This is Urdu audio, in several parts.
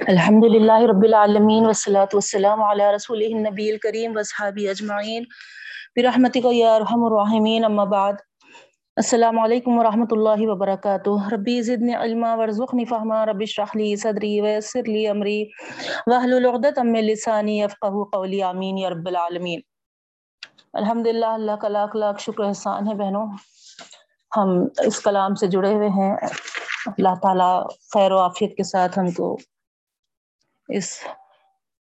الحمد للہ رب العالمین والصلاة والسلام علی رسول النبی الکریم وصحابی اجمعین۔ برحمتک یا ارحم الراحمین، اما بعد۔ السلام علیکم ورحمۃ اللہ وبرکاتہ۔ ربی زدنی علما ورزقنی فہما۔ رب اشرح لی صدری ویسر لی امری۔ واحلل عقدۃ من لسانی یفقهوا قولی۔ آمین یا رب العالمین۔ الحمدللہ، اللہ کا لاکھ لاکھ شکر احسان ہے بہنوں۔ ہم اس کلام سے جڑے ہوئے ہیں۔ اللہ تعالیٰ خیر و عافیت کے ساتھ ہم کو اس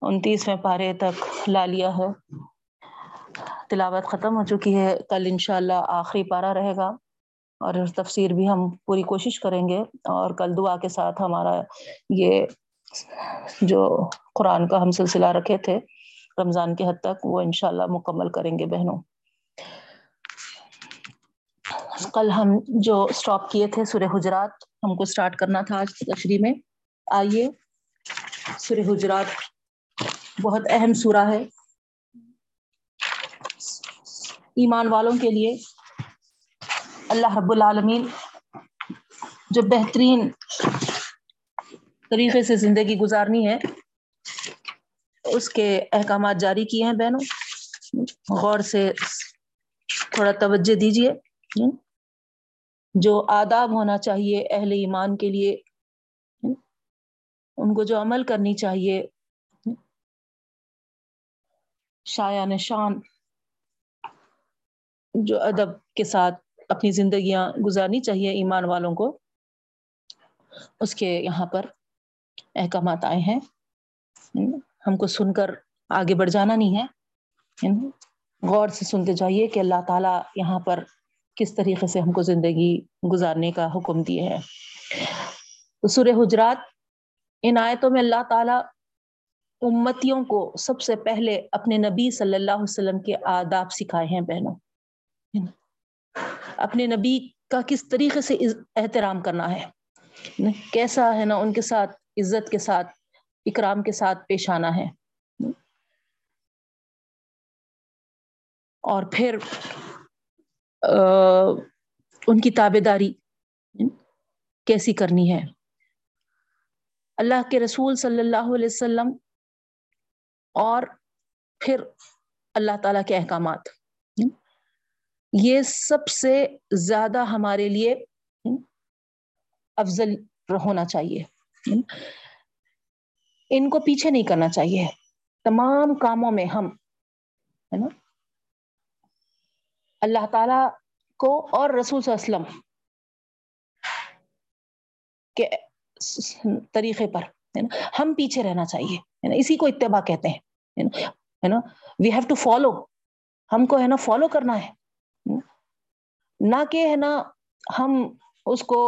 انتیسویں پارے تک لا لیا ہے۔ تلاوت ختم ہو چکی ہے۔ کل انشاءاللہ آخری پارا رہے گا اور تفسیر بھی ہم پوری کوشش کریں گے اور کل دعا کے ساتھ ہمارا یہ جو قرآن کا ہم سلسلہ رکھے تھے رمضان کے حد تک وہ انشاءاللہ مکمل کریں گے بہنوں۔ کل ہم جو سٹاپ کیے تھے سورہ حجرات، ہم کو سٹارٹ کرنا تھا آج تشریح میں۔ آئیے۔ سورہ حجرات بہت اہم سورہ ہے۔ ایمان والوں کے لیے اللہ رب العالمین جو بہترین طریقے سے زندگی گزارنی ہے، اس کے احکامات جاری کیے ہیں بہنوں۔ غور سے تھوڑا توجہ دیجیے جو آداب ہونا چاہیے اہل ایمان کے لیے ان کو جو عمل کرنی چاہیے۔ شاع نشان جو ادب کے ساتھ اپنی زندگیاں گزارنی چاہیے ایمان والوں کو۔ اس کے یہاں پر احکامات آئے ہیں۔ ہم کو سن کر آگے بڑھ جانا نہیں ہے۔ غور سے سنتے جائیے کہ اللہ تعالیٰ یہاں پر کس طریقے سے ہم کو زندگی گزارنے کا حکم دیے ہے سورہ حجرات ان آیتوں میں اللہ تعالیٰ امتیوں کو سب سے پہلے اپنے نبی صلی اللہ علیہ وسلم کے آداب سکھائے ہیں بہنوں۔ اپنے نبی کا کس طریقے سے احترام کرنا ہے؟ کیسا ہے نا ان کے ساتھ عزت کے ساتھ، اکرام کے ساتھ پیش آنا ہے؟ اور پھر ان کی تابے داری کیسی کرنی ہے؟ اللہ کے رسول صلی اللہ علیہ وسلم اور پھر اللہ تعالیٰ کے احکامات۔ یہ سب سے زیادہ ہمارے لیے افضل ہونا چاہیے۔ ان کو پیچھے نہیں کرنا چاہیے۔ تمام کاموں میں ہم، ہے نا؟ اللہ تعالی کو اور رسول صلی اللہ علیہ وسلم کے طریقے پر، ہے نا؟ ہم پیچھے رہنا چاہیے، ہے نا؟ اسی کو اتباع کہتے ہیں، ہے نا؟ وی ہیو ٹو فالو ہم کو، ہے نا فالو کرنا ہے نہ کہ، ہے نا، ہم اس کو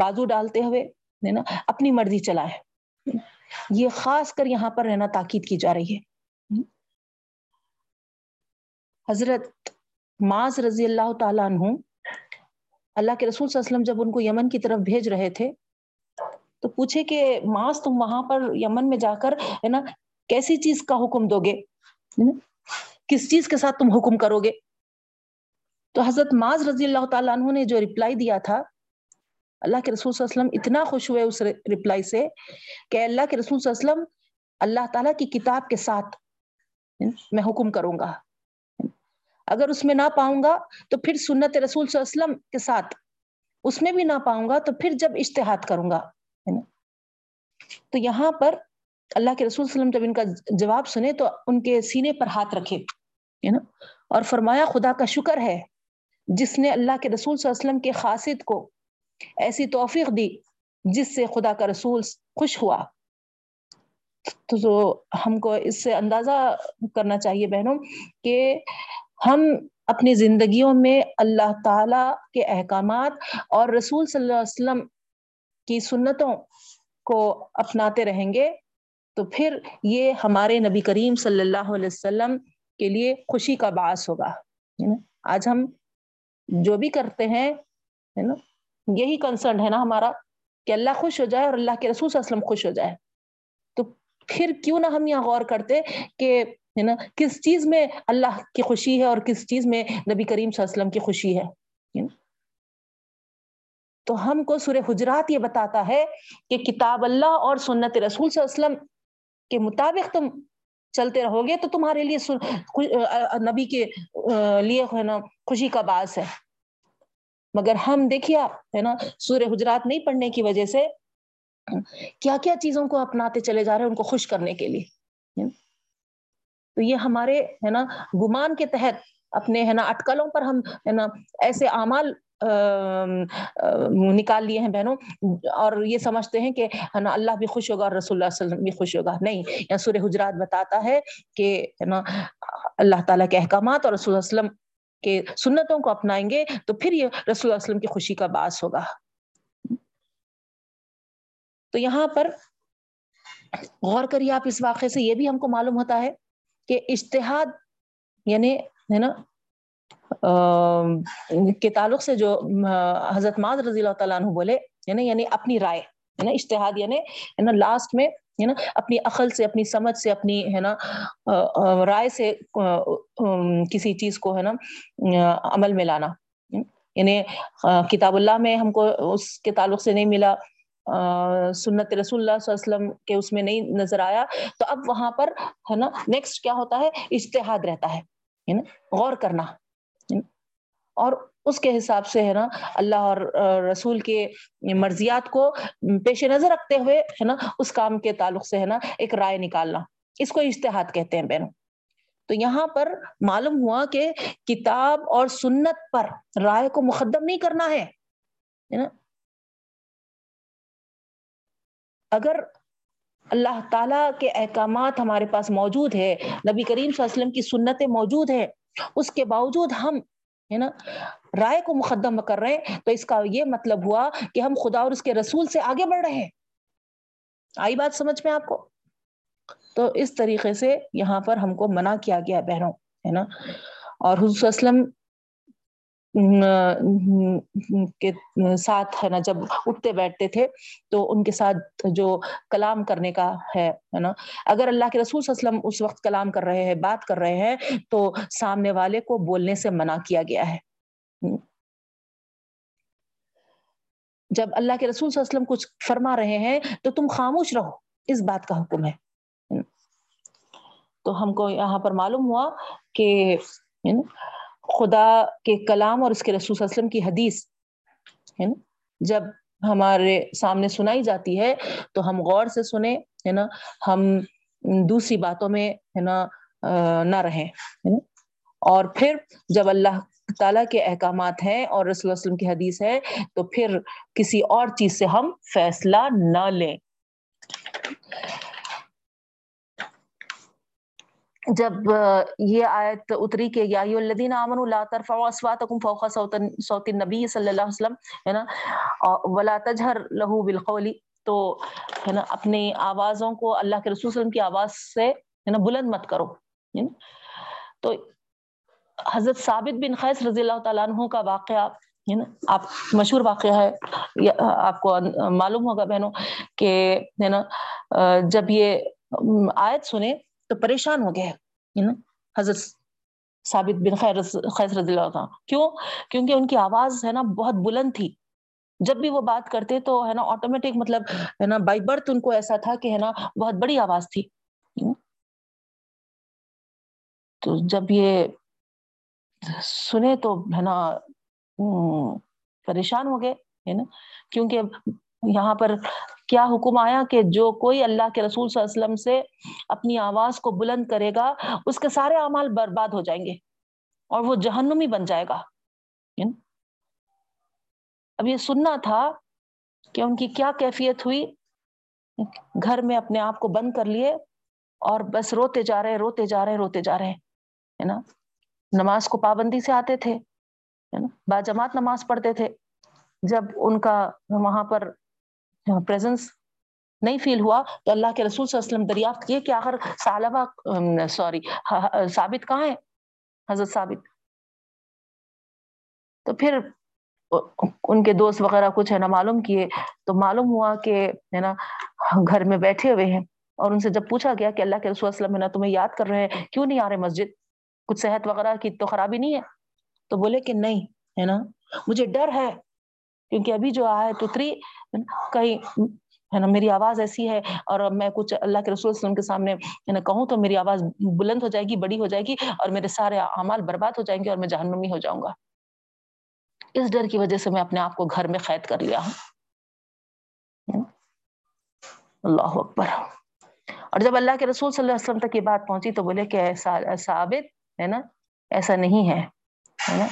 بازو ڈالتے ہوئے، ہے نا، اپنی مرضی چلائے یہ خاص کر یہاں پر رہنا تاکید کی جا رہی ہے حضرت معاذ رضی اللہ تعالیٰ عنہ، اللہ کے رسول صلی اللہ علیہ وسلم جب ان کو یمن کی طرف بھیج رہے تھے تو پوچھے کہ معاذ تم وہاں پر یمن میں جا کر ہے نا، کیسی چیز کا حکم دو گے؟ کس چیز کے ساتھ تم حکم کرو گے؟ تو حضرت معاذ رضی اللہ تعالیٰ عنہ نے جو رپلائی دیا تھا، اللہ کے رسول صلی اللہ علیہ وسلم اتنا خوش ہوئے اس رپلائی سے کہ اللہ کے رسول صلی اللہ علیہ وسلم اللہ تعالیٰ کی کتاب کے ساتھ میں حکم کروں گا۔ اگر اس میں نہ پاؤں گا تو پھر سنت رسول صلی اللہ علیہ وسلم کے ساتھ، اس میں بھی نہ پاؤں گا تو پھر جب اشتہاد کروں گا۔ تو یہاں پر اللہ کے رسول صلی اللہ علیہ وسلم جب ان کا جواب سنے تو ان کے سینے پر ہاتھ رکھے ہے نا اور فرمایا، خدا کا شکر ہے، جس نے اللہ کے رسول صلی اللہ علیہ وسلم کے خاصد کو ایسی توفیق دی جس سے خدا کا رسول خوش ہوا۔ تو ہم کو اس سے اندازہ کرنا چاہیے بہنوں کہ ہم اپنی زندگیوں میں اللہ تعالی کے احکامات اور رسول صلی اللہ علیہ وسلم کی سنتوں کو اپناتے رہیں گے، تو پھر یہ ہمارے نبی کریم صلی اللہ علیہ وسلم کے لیے خوشی کا باعث ہوگا آج ہم جو بھی کرتے ہیں، ہے نا؟ یہی کنسرن ہے نا ہمارا، کہ اللہ خوش ہو جائے اور اللہ کے رسول صلی اللہ علیہ وسلم خوش ہو جائے۔ تو پھر کیوں نہ ہم یہاں غور کرتے کہ، ہے نا، کس چیز میں اللہ کی خوشی ہے اور کس چیز میں نبی کریم صلی اللہ علیہ وسلم کی خوشی ہے تو ہم کو سورہ حجرات یہ بتاتا ہے کہ کتاب اللہ اور سنت رسول صلی اللہ علیہ وسلم کے مطابق تم چلتے رہو گے تو تمہارے لیے نبی کے لیے ہے نا خوشی کا باعث ہے۔ مگر ہم دیکھیے ہے نا، سورہ حجرات نہیں پڑھنے کی وجہ سے کیا کیا چیزوں کو اپناتے چلے جا رہے ہیں ان کو خوش کرنے کے لیے۔ تو یہ ہمارے، ہے نا، گمان کے تحت اپنے، ہے نا، اٹکلوں پر ہم، ہے نا، ایسے اعمال نکال لیے ہیں بہنوں۔ اور یہ سمجھتے ہیں کہ ہے نا، اللہ بھی خوش ہوگا اور رسول اللہ علیہ وسلم بھی خوش ہوگا۔ نہیں یا سورہ حجرات بتاتا ہے کہ ہے نا، اللہ تعالیٰ کے احکامات اور رسول اللہ علیہ وسلم کے سنتوں کو اپنائیں گے تو پھر یہ رسول اللہ علیہ وسلم کی خوشی کا باعث ہوگا۔ تو یہاں پر غور کریے آپ اس واقعے سے، یہ بھی ہم کو معلوم ہوتا ہے کہ اشتہاد یعنی ہے نا کے تعلق سے جو حضرت معاذ رضی اللہ تعالیٰ عنہ بولے یعنی یعنی اپنی رائے ہے نا اشتہاد یعنی ہے نا لاسٹ میں ہے نا اپنی عقل سے، اپنی سمجھ سے، اپنی، ہے نا رائے سے کسی چیز کو، ہے نا عمل میں لانا۔ یعنی کتاب اللہ میں ہم کو اس کے تعلق سے نہیں ملا سنت رسول اللہ صلی اللہ علیہ وسلم کے اس میں نہیں نظر آیا، تو اب وہاں پر، ہے نا نیکسٹ کیا ہوتا ہے؟ اشتہاد رہتا ہے یعنی غور کرنا۔ اور اس کے حساب سے ہے نا اللہ اور رسول کے مرضیات کو پیش نظر رکھتے ہوئے ہے نا اس کام کے تعلق سے ہے نا ایک رائے نکالنا۔ اس کو اشتہاد کہتے ہیں بہنوں۔ تو یہاں پر معلوم ہوا کہ کتاب اور سنت پر رائے کو مقدم نہیں کرنا ہے نا؟ اگر اللہ تعالیٰ کے احکامات ہمارے پاس موجود ہے، نبی کریم صلی اللہ علیہ وسلم کی سنتیں موجود ہیں، اس کے باوجود ہم ہے نا؟ رائے کو مقدم کر رہے ہیں تو اس کا یہ مطلب ہوا کہ ہم خدا اور اس کے رسول سے آگے بڑھ رہے ہیں۔ آئی بات سمجھ میں آپ کو؟ تو اس طریقے سے یہاں پر ہم کو منع کیا گیا بہنوں، ہے نا؟ اور حضور وسلم کے ساتھ ہے نا، جب اٹھتے بیٹھتے تھے تو ان کے ساتھ جو کلام کرنے کا ہے نا۔ اگر اللہ کے رسول صلی اللہ علیہ وسلم اس وقت کلام کر رہے ہیں، بات کر رہے ہیں، تو سامنے والے کو بولنے سے منع کیا گیا ہے۔ جب اللہ کے رسول صلی اللہ علیہ وسلم کچھ فرما رہے ہیں، تو تم خاموش رہو، اس بات کا حکم ہے۔ تو ہم کو یہاں پر معلوم ہوا کہ خدا کے کلام اور اس کے رسول صلی اللہ علیہ وسلم کی حدیث، ہے نا؟ جب ہمارے سامنے سنائی جاتی ہے تو ہم غور سے سنیں، ہے نا؟ ہم دوسری باتوں میں، ہے نا نہ رہیں اور پھر جب اللہ تعالیٰ کے احکامات ہیں اور رسول اللہ علیہ وسلم کی حدیث ہے تو پھر کسی اور چیز سے ہم فیصلہ نہ لیں۔ جب یہ آیت اتری کہ یا الذین آمنوا لا ترفعوا اصواتکم فوق صوت صوت النبی صلی اللہ علیہ وسلم، ہے نا؟ ولا تجهر له بالقول، تو، ہے نا، اپنی آوازوں کو اللہ کے رسول صلی اللہ علیہ وسلم کی آواز سے، ہے نا، بلند مت کرو، ہے نا؟ تو حضرت ثابت بن خیس رضی اللہ تعالیٰ عنہ کا واقعہ، ہے نا، آپ، مشہور واقعہ ہے آپ کو معلوم ہوگا بہنوں کہ، ہے نا جب یہ آیت سنے تو پریشان ہو گئے حضرت ثابت بن خیر خیز رضی اللہ عنہ۔ کیوں؟ کیونکہ ان کی آواز ہے نا بہت بلند تھی۔ جب بھی وہ بات کرتے تو ہے نا آٹومیٹک مطلب ہے نا بائی برتھ ان کو ایسا تھا کہ ہے نا بہت بڑی آواز تھی۔ hmm. تو جب یہ سنے تو ہے نا hmm، پریشان ہو گئے، ہے نا۔ کیونکہ یہاں پر کیا حکم آیا کہ جو کوئی اللہ کے رسول صلی اللہ علیہ وسلم سے اپنی آواز کو بلند کرے گا، اس کے سارے اعمال برباد ہو جائیں گے اور وہ جہنمی بن جائے گا۔ اب یہ سننا تھا کہ ان کی کیا کیفیت ہوئی۔ گھر میں اپنے آپ کو بند کر لیے اور بس روتے جا رہے، روتے جا رہے، روتے جا رہے، ہے نا؟ نماز کو پابندی سے آتے تھے با جماعت نماز پڑھتے تھے۔ جب ان کا وہاں پر پریزنس نہیں فیل ہوا تو اللہ کے رسول صلی اللہ علیہ وسلم دریافت کیے کہ آخر سالبہ سوری ثابت کہاں ہے؟ حضرت ثابت۔ تو پھر ان کے دوست وغیرہ کچھ ہے نا معلوم کیے۔ تو معلوم ہوا کہ ہے نا گھر میں بیٹھے ہوئے ہیں اور ان سے جب پوچھا گیا کہ اللہ کے رسول وسلم ہے نا، تمہیں یاد کر رہے ہیں؟ کیوں نہیں آ رہے مسجد؟ کچھ صحت وغیرہ کی تو خرابی نہیں ہے؟ تو بولے کہ نہیں، ہے نا؟ مجھے ڈر ہے۔ کیونکہ ابھی جو آئے تو کہیں ہے نا، میری آواز ایسی ہے اور میں کچھ اللہ کے رسول وسلم کے سامنے کہوں تو میری آواز بلند ہو جائے گی، بڑی ہو جائے گی اور میرے سارے اعمال برباد ہو جائیں گے اور میں جہنمی ہو جاؤں گا۔ اس ڈر کی وجہ سے میں اپنے آپ کو گھر میں قید کر لیا ہوں۔ اللہ اکبر۔ اور جب اللہ کے رسول صلی اللہ علیہ وسلم تک یہ بات پہنچی تو بولے کہ ایسا ثابت ہے نا؟ ایسا نہیں ہے نا؟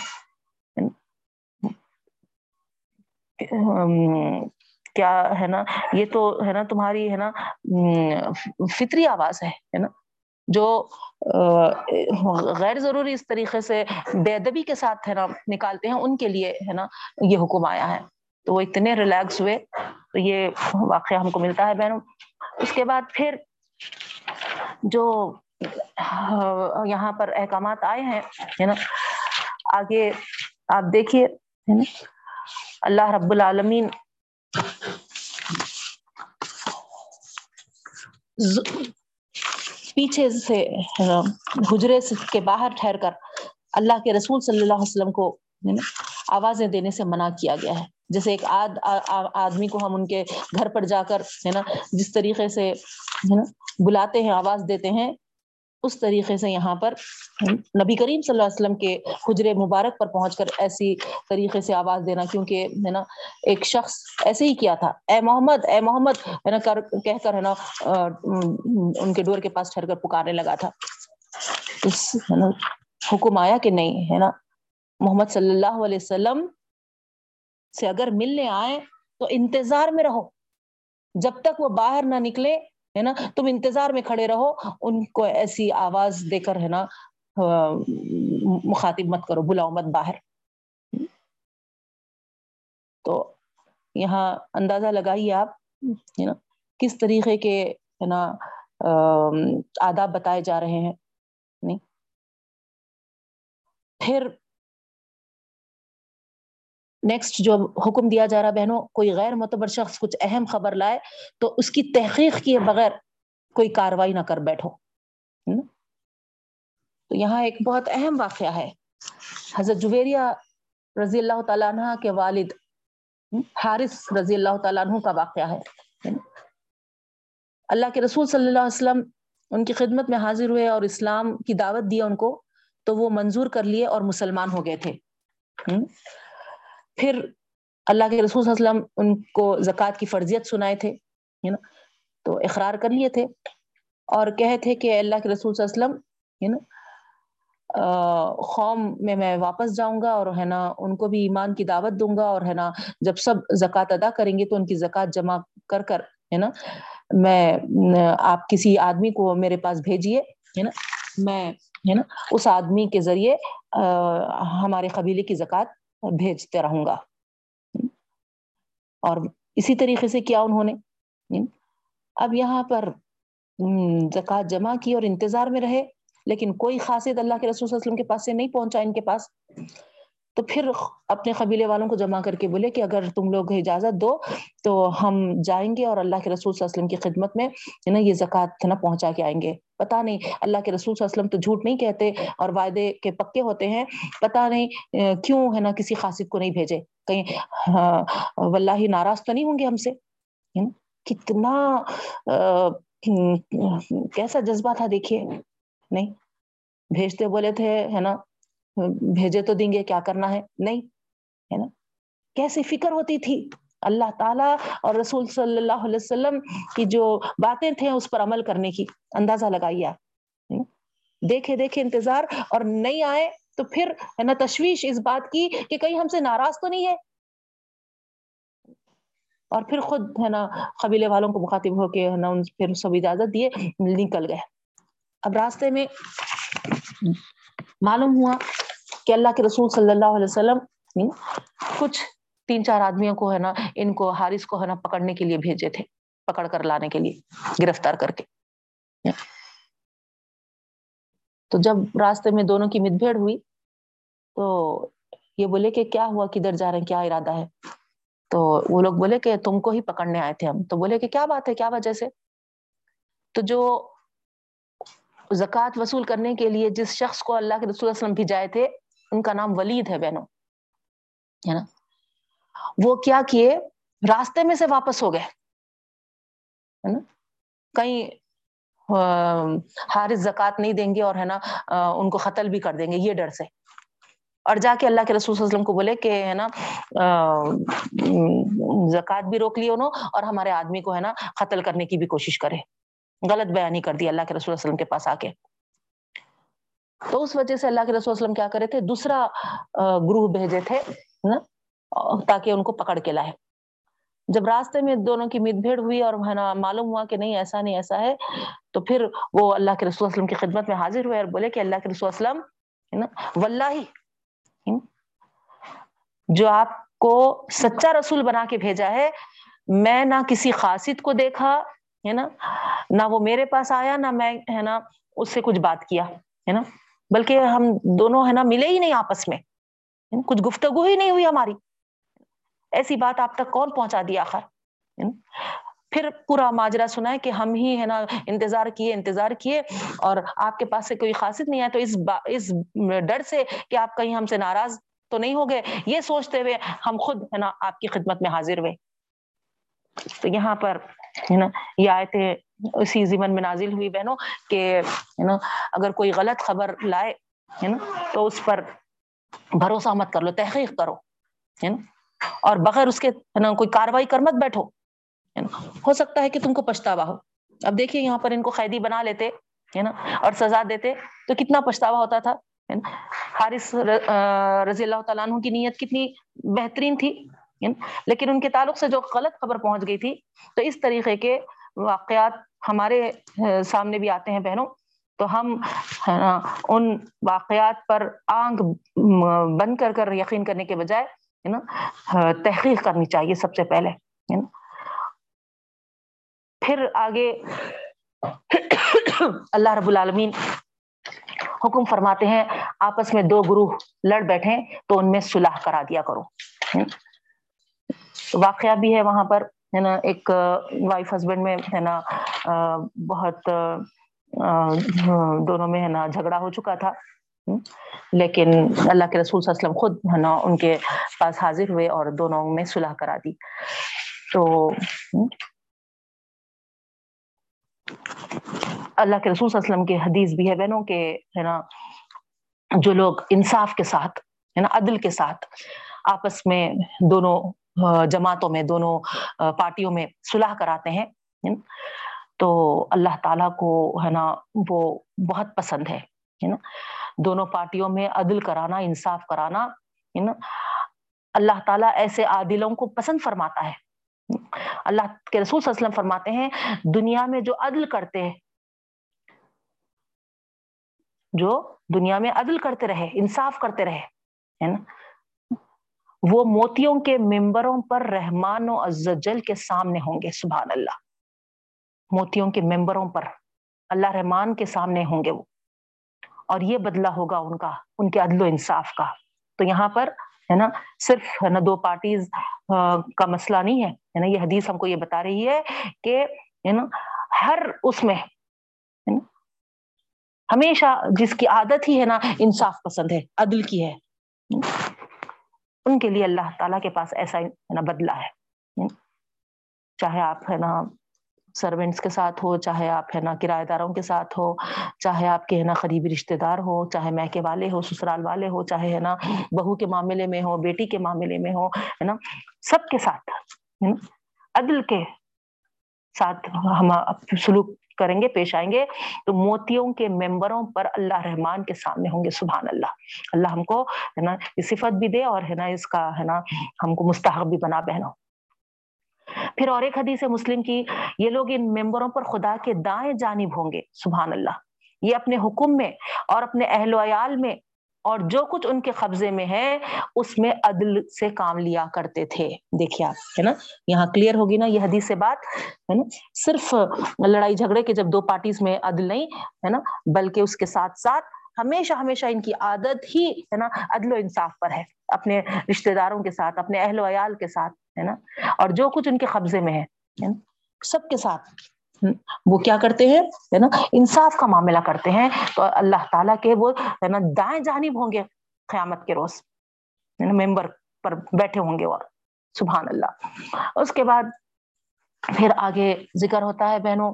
کیا ہے نا، یہ تو ہے نا تمہاری ہے نا فطری آواز ہے نا، جو غیر ضروری اس طریقے سے بے ادبی کے ساتھ ہے نا نکالتے ہیں، ان کے لیے ہے نا یہ حکم آیا ہے۔ تو وہ اتنے ریلیکس ہوئے، تو یہ واقعہ ہم کو ملتا ہے بہنوں۔ اس کے بعد پھر جو یہاں پر احکامات آئے ہیں، ہے نا، آگے آپ دیکھیے اللہ رب العالمین پیچھے سے، حجرے کے باہر ٹھہر کر اللہ کے رسول صلی اللہ علیہ وسلم کو آوازیں دینے سے منع کیا گیا ہے۔ جیسے ایک آد آدمی کو ہم ان کے گھر پر جا کر، ہے نا، جس طریقے سے، ہے نا، بلاتے ہیں، آواز دیتے ہیں اس طریقے سے یہاں پر نبی کریم صلی اللہ علیہ وسلم کے حجر مبارک پر پہنچ کر ایسی طریقے سے آواز دینا، کیونکہ ہے نا، ایک شخص ایسے ہی کیا تھا۔ اے محمد اے محمد، ہے نا، کر، کہہ کر، ہے نا ان کے ڈور کے پاس ٹھہر کر پکارنے لگا تھا۔ اس حکم آیا کہ نہیں، ہے نا، محمد صلی اللہ علیہ وسلم سے اگر ملنے آئے تو انتظار میں رہو۔ جب تک وہ باہر نہ نکلے ہے نا؟ تم انتظار میں کھڑے رہو، ان کو ایسی آواز دے کر ہے نا مخاطب مت کرو، بلاؤ مت باہر۔ تو یہاں اندازہ لگائیے آپ، ہے نا؟ کس طریقے کے ہے نا آداب بتائے جا رہے ہیں؟ نہیں؟ پھر نیکسٹ جو حکم دیا جا رہا بہنوں، کوئی غیر معتبر شخص کچھ اہم خبر لائے تو اس کی تحقیق کیے بغیر کوئی کاروائی نہ کر بیٹھو تو یہاں ایک بہت اہم واقعہ ہے۔ حضرت جویریہ رضی اللہ تعالیٰ عنہ کے والد حارث رضی اللہ تعالیٰ عنہ کا واقعہ ہے اللہ کے رسول صلی اللہ علیہ وسلم ان کی خدمت میں حاضر ہوئے اور اسلام کی دعوت دیا ان کو، تو وہ منظور کر لیے اور مسلمان ہو گئے تھے پھر اللہ کے رسول صلی اللہ علیہ وسلم ان کو زکوٰۃ کی فرضیت سنائے تھے ہے نا تو اقرار کر لیے تھے۔ اور کہے تھے کہ اللہ کے رسول صلی اللہ علیہ وسلم ہے نا قوم میں میں واپس جاؤں گا اور ہے نا ان کو بھی ایمان کی دعوت دوں گا اور ہے نا جب سب زکوٰۃ ادا کریں گے تو ان کی زکوٰۃ جمع کر کر ہے نا میں، آپ کسی آدمی کو میرے پاس بھیجیے ہے نا میں ہے نا اس آدمی کے ذریعے ہمارے قبیلے کی زکوٰۃ بھیجتے رہوں گا۔ اور اسی طریقے سے کیا انہوں نے؟ اب یہاں پر زکوٰۃ جمع کی اور انتظار میں رہے، لیکن کوئی خاصیت اللہ کے رسول صلی اللہ علیہ وسلم کے پاس سے نہیں پہنچا ان کے پاس۔ تو پھر اپنے قبیلے والوں کو جمع کر کے بولے کہ اگر تم لوگ اجازت دو تو ہم جائیں گے اور اللہ کے رسول صلی اللہ علیہ وسلم کی خدمت میں نا یہ زکوٰۃ نا پہنچا کے آئیں گے۔ پتا نہیں، اللہ کے رسول صلی اللہ علیہ وسلم تو جھوٹ نہیں کہتے اور وعدے کے پکے ہوتے ہیں۔ پتا نہیں کیوں ہے نا کسی خاصیت کو نہیں بھیجے؟ کہیں ہاں، واللہ ناراض تو نہیں ہوں گے ہم سے؟ کتنا کیسا جذبہ تھا دیکھیے، نہیں؟ بھیجتے بولے تھے، ہے نا؟ بھیجے تو دیں گے، کیا کرنا ہے؟ نہیں، ہے نا؟ کیسی فکر ہوتی تھی؟ اللہ تعالیٰ اور رسول صلی اللہ علیہ وسلم کی جو باتیں تھے اس پر عمل کرنے کی اندازہ لگائیے آپ دیکھے دیکھے، انتظار اور نہیں آئے تو پھر، ہے نا، تشویش اس بات کی کہ کہیں ہم سے ناراض تو نہیں ہے۔ اور پھر خود، ہے نا، قبیلے والوں کو مخاطب ہو کے، ہے نا پھر سب اجازت دیے، نکل گئے۔ اب راستے میں معلوم ہوا کہ اللہ کے رسول صلی اللہ علیہ وسلم کچھ تین چار آدمیوں کو ہے نا، ان کو حارث کو ہے نا پکڑنے کے لیے بھیجے تھے، پکڑ کر لانے کے لیے، گرفتار کر کے۔ تو جب راستے میں دونوں کی مد بھیڑ ہوئی، تو یہ بولے کہ کیا ہوا، کدھر جا رہے ہیں، کیا ارادہ ہے؟ تو وہ لوگ بولے کہ تم کو ہی پکڑنے آئے تھے ہم۔ تو بولے کہ کیا بات ہے، کیا وجہ سے؟ تو جو زکوٰۃ وصول کرنے کے لیے جس شخص کو اللہ کے رسول وسلم بھیجائے تھے ان کا نام ولید ہے بہنوں، ہے نا؟ وہ کیا کیے؟ راستے میں سے واپس ہو گئے نا؟ کہیں حارث زکات نہیں دیں گے اور، ہے نا ان کو قتل بھی کر دیں گے، یہ ڈر سے۔ اور جا کے اللہ کے رسول صلی اللہ علیہ وسلم کو بولے کہ، ہے نا زکات بھی روک لی انہوں اور ہمارے آدمی کو، ہے نا، قتل کرنے کی بھی کوشش کرے۔ غلط بیانی کر دی اللہ کے رسول وسلم کے پاس آ کے۔ تو اس وجہ سے اللہ کے رسول وسلم کیا کرے تھے؟ دوسرا گروہ بھیجے تھے، نا؟ تاکہ ان کو پکڑ کے لائے۔ جب راستے میں دونوں کی مید بھیڑ ہوئی اور معلوم ہوا کہ نہیں، ایسا نہیں، ایسا ہے، تو پھر وہ اللہ کے رسول وسلم کی خدمت میں حاضر ہوئے اور بولے کہ اللہ کے رسول وسلم، ہے نا؟ واللہ جو آپ کو سچا رسول بنا کے بھیجا ہے، میں نہ کسی خاصد کو دیکھا، ہے نا؟ نہ وہ میرے پاس آیا، نہ میں، ہے نا، اس سے کچھ بات کیا، ہے نا؟ بلکہ ہم دونوں ہے نا ملے ہی نہیں آپس میں۔ کچھ گفتگو ہی نہیں ہوئی ہماری۔ ایسی بات آپ تک کون پہنچا دیا آخر؟ پھر پورا ماجرا سنا ہے کہ ہم ہی ہے نا انتظار کیے انتظار کیے اور آپ کے پاس سے کوئی خاصت نہیں آیا تو اس اس ڈر سے کہ آپ کہیں ہم سے ناراض تو نہیں ہو گئے؟ یہ سوچتے ہوئے ہم خود ہے نا آپ کی خدمت میں حاضر ہوئے۔ تو یہاں پر ہے نا یہ آیتیں اسی زمن میں نازل ہوئی بہنوں کہ ہے نا اگر کوئی غلط خبر لائے ہے نا تو اس پر بھروسہ مت کر لو، تحقیق کرو ہے نا اور بغیر اس کے ہے نا کوئی کاروائی کر مت بیٹھو ہے نا ہو سکتا ہے کہ تم کو پچھتاوا ہو۔ اب دیکھیے یہاں پر ان کو قیدی بنا لیتے ہے نا اور سزا دیتے، تو کتنا پچھتاوا ہوتا تھا حارث رضی اللہ تعالیٰ عنہ کی نیت کتنی بہترین تھی۔ یعنی، لیکن ان کے تعلق سے جو غلط خبر پہنچ گئی تھی، تو اس طریقے کے واقعات ہمارے سامنے بھی آتے ہیں بہنوں۔ تو ہم ان واقعات پر آنکھ بند کر کر یقین کرنے کے بجائے یعنی، ہے نا تحقیق کرنی چاہیے سب سے پہلے یعنی۔ پھر آگے اللہ رب العالمین حکم فرماتے ہیں، آپس میں دو گروہ لڑ بیٹھے تو ان میں صلح کرا دیا کرو واقعہ بھی ہے وہاں پر، ہے نا، ایک وائف ہسبینڈ میں، ہے نا بہت دونوں میں، ہے نا، جھگڑا ہو چکا تھا۔ لیکن اللہ کے رسول صلی اللہ علیہ وسلم خود، ہے نا، ان کے پاس حاضر ہوئے اور دونوں میں صلح کرا دی۔ تو اللہ کے رسول صلی اللہ علیہ وسلم کی حدیث بھی ہے، بہنوں کے، ہے نا، جو لوگ انصاف کے ساتھ، ہے نا، عدل کے ساتھ آپس میں دونوں جماعتوں میں، دونوں پارٹیوں میں صلح کراتے ہیں۔ تو اللہ تعالیٰ کو، ہے نا، وہ بہت پسند ہے۔ نا دونوں پارٹیوں میں عدل کرانا، انصاف کرانا نا اللہ تعالیٰ ایسے عادلوں کو پسند فرماتا ہے۔ اللہ کے رسول صلی اللہ علیہ وسلم فرماتے ہیں، دنیا میں جو عدل کرتے ہیں جو دنیا میں عدل کرتے رہے، انصاف کرتے رہے، ہے نا۔ وہ موتیوں کے ممبروں پر رحمان و عزجل کے سامنے ہوں گے، سبحان اللہ۔ موتیوں کے ممبروں پر اللہ رحمان کے سامنے ہوں گے وہ۔ اور یہ بدلہ ہوگا ان کا، ان کے عدل و انصاف کا۔ تو یہاں پر، ہے نا، صرف، ہے نا، دو پارٹیز کا مسئلہ نہیں ہے۔ نا، یہ حدیث ہم کو یہ بتا رہی ہے کہ، ہے نا، ہر اس میں ہمیشہ جس کی عادت ہی، ہے نا، انصاف پسند ہے، عدل کی ہے۔ ان کے لیے اللہ تعالیٰ کے پاس ایسا ہے نا بدلا ہے۔ چاہے آپ ہے نا سروینٹس کے ساتھ ہو، چاہے آپ ہے نا کرایہ داروں کے ساتھ ہو، چاہے آپ کے ہے نا قریبی رشتے دار ہو، چاہے میکے والے ہو، سسرال والے ہو، چاہے ہے نا بہو کے معاملے میں ہو، بیٹی کے معاملے میں ہو، ہے نا، سب کے ساتھ عدل کے ساتھ ہم سلوک کریں گے، پیش آئیں گے۔ تو موتیوں کے ممبروں پر اللہ رحمان کے سامنے ہوں گے، سبحان اللہ۔ اللہ ہم کو ہے نا صفت بھی دے اور ہے نا، اس کا ہے نا، ہم کو مستحق بھی بنا بہنوں۔ پھر اور ایک حدیث مسلم کی، یہ لوگ ان ممبروں پر خدا کے دائیں جانب ہوں گے، سبحان اللہ۔ یہ اپنے حکم میں اور اپنے اہل و عیال میں اور جو کچھ ان کے قبضے میں ہے، اس میں عدل سے کام لیا کرتے تھے۔ دیکھیے آپ، ہے نا؟ یہاں کلیئر ہوگی نا یہ حدیث سے بات، ہے نا؟ صرف لڑائی جھگڑے کے جب دو پارٹیز میں عدل نہیں، ہے نا؟ بلکہ اس کے ساتھ ساتھ ہمیشہ ہمیشہ ان کی عادت ہی، ہے نا، عدل و انصاف پر ہے۔ اپنے رشتے داروں کے ساتھ، اپنے اہل و عیال کے ساتھ، ہے نا؟ اور جو کچھ ان کے قبضے میں ہے سب کے ساتھ۔ وہ کیا کرتے ہیں؟ نا، انصاف کا معاملہ کرتے ہیں۔ تو اللہ تعالیٰ کے وہ، ہے نا، دائیں جانب ہوں گے قیامت کے روز۔ ممبر پر بیٹھے ہوں گے اور سبحان اللہ۔ اس کے بعد پھر آگے ذکر ہوتا ہے بہنوں۔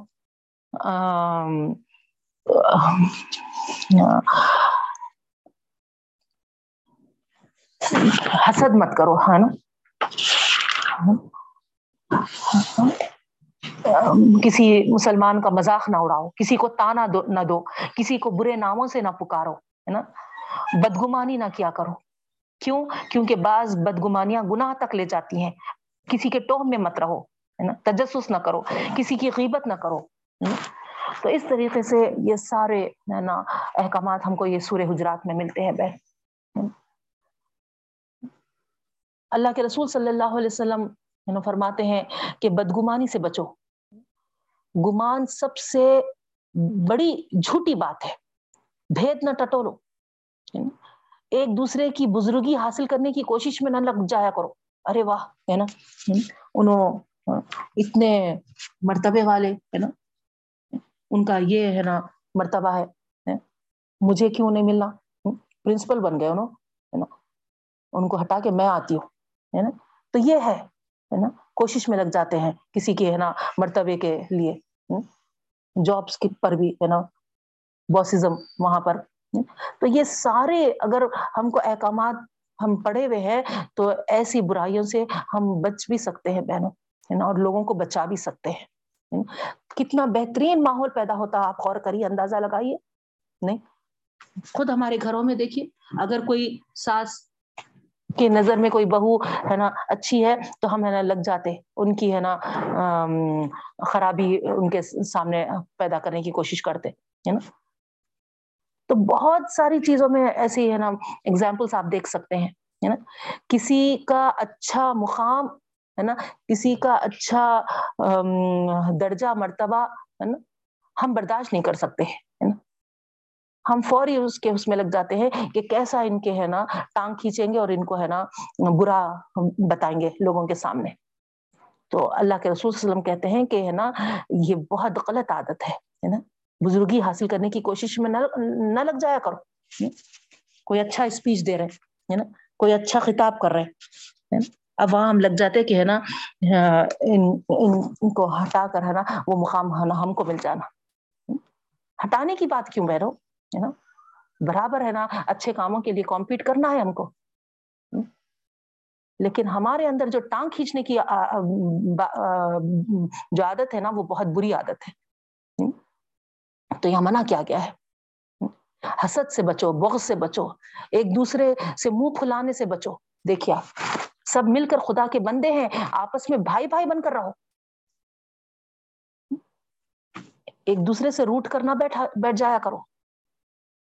حسد مت کرو، ہے نا۔ کسی مسلمان کا مذاق نہ اڑاؤ، کسی کو تانا نہ دو، کسی کو برے ناموں سے نہ پکارو، ہے نا؟ بدگمانی نہ کیا کرو۔ کیوں؟ کیونکہ بعض بدگمانیاں گناہ تک لے جاتی ہیں۔ کسی کے ٹوہ میں مت رہو، ہے نا؟ تجسس نہ کرو، کسی کی غیبت نہ کرو تو اس طریقے سے یہ سارے نا، احکامات ہم کو یہ سورہ حجرات میں ملتے ہیں، بہن۔ اللہ کے رسول صلی اللہ علیہ وسلم فرماتے ہیں کہ بدگمانی سے بچو۔ گمان سب سے بڑی جھوٹی بات ہے۔ بھید نہ ٹٹولو۔ ایک دوسرے کی بزرگی حاصل کرنے کی کوشش میں نہ لگ جایا کرو۔ ارے واہ، ہے نا؟ انہوں، اتنے مرتبے والے، ہے نا؟ ان کا یہ ہے نا مرتبہ ہے۔ مجھے کیوں نہیں ملنا؟ پرنسپل بن گئے انہوں، ہے نا؟ ان کو ہٹا کے میں آتی ہوں، ہے نا؟ تو یہ ہے نا؟ کوشش میں لگ جاتے ہیں کسی کے ہے نا، مرتبے کے لیے۔ جابس پر بھی، ہے نا، بوسزم وہاں پر۔ تو یہ سارے اگر ہم کو احکامات ہم پڑھے ہوئے ہیں، تو ایسی برائیوں سے ہم بچ بھی سکتے ہیں بہنوں، ہے نا، اور لوگوں کو بچا بھی سکتے ہیں۔ کتنا بہترین ماحول پیدا ہوتا، آپ غور کریے، اندازہ لگائیے۔ نہیں، خود ہمارے گھروں میں دیکھیے، اگر کوئی ساس کی نظر میں کوئی بہو ہے نا اچھی ہے تو ہم ہے نا لگ جاتے ان کی ہے نا خرابی ان کے سامنے پیدا کرنے کی کوشش کرتے، ہے نا؟ تو بہت ساری چیزوں میں ایسی ہے نا اگزامپلس آپ دیکھ سکتے ہیں، ہے نا؟ کسی کا اچھا مقام، ہے نا؟ کسی کا اچھا درجہ، مرتبہ، ہے نا؟ ہم برداشت نہیں کر سکتے، ہے نا؟ ہم فوری اس کے اس میں لگ جاتے ہیں کہ کیسا ان کے ہے نا، ٹانگ کھینچیں گے اور ان کو ہے نا برا بتائیں گے لوگوں کے سامنے۔ تو اللہ کے رسول صلی اللہ علیہ وسلم کہتے ہیں کہ ہے نا، یہ بہت غلط عادت ہے نا۔ بزرگی حاصل کرنے کی کوشش میں نہ لگ جایا کرو کوئی اچھا اسپیچ دے رہے، ہے نا۔ کوئی اچھا خطاب کر رہے اب وہاں ہم لگ جاتے کہ ہے نا ان کو ہٹا کر ہے نا وہ مقام ہے نا ہم کو مل جانا۔ ہٹانے کی بات کیوں بہ رہو ہے نا؟ برابر ہے نا؟ اچھے کاموں کے لیے کمپیٹ کرنا ہے ہم کو۔ لیکن ہمارے اندر جو ٹانگ کھینچنے کی جو عادت ہے نا، وہ بہت بری عادت ہے۔ تو یہ منع کیا گیا ہے؟ حسد سے بچو، بغض سے بچو، ایک دوسرے سے منہ پھلانے سے بچو۔ دیکھیے آپ، سب مل کر خدا کے بندے ہیں، آپس میں بھائی بھائی بن کر رہو۔ ایک دوسرے سے روٹ کرنا بیٹھا، بیٹھ جایا کرو۔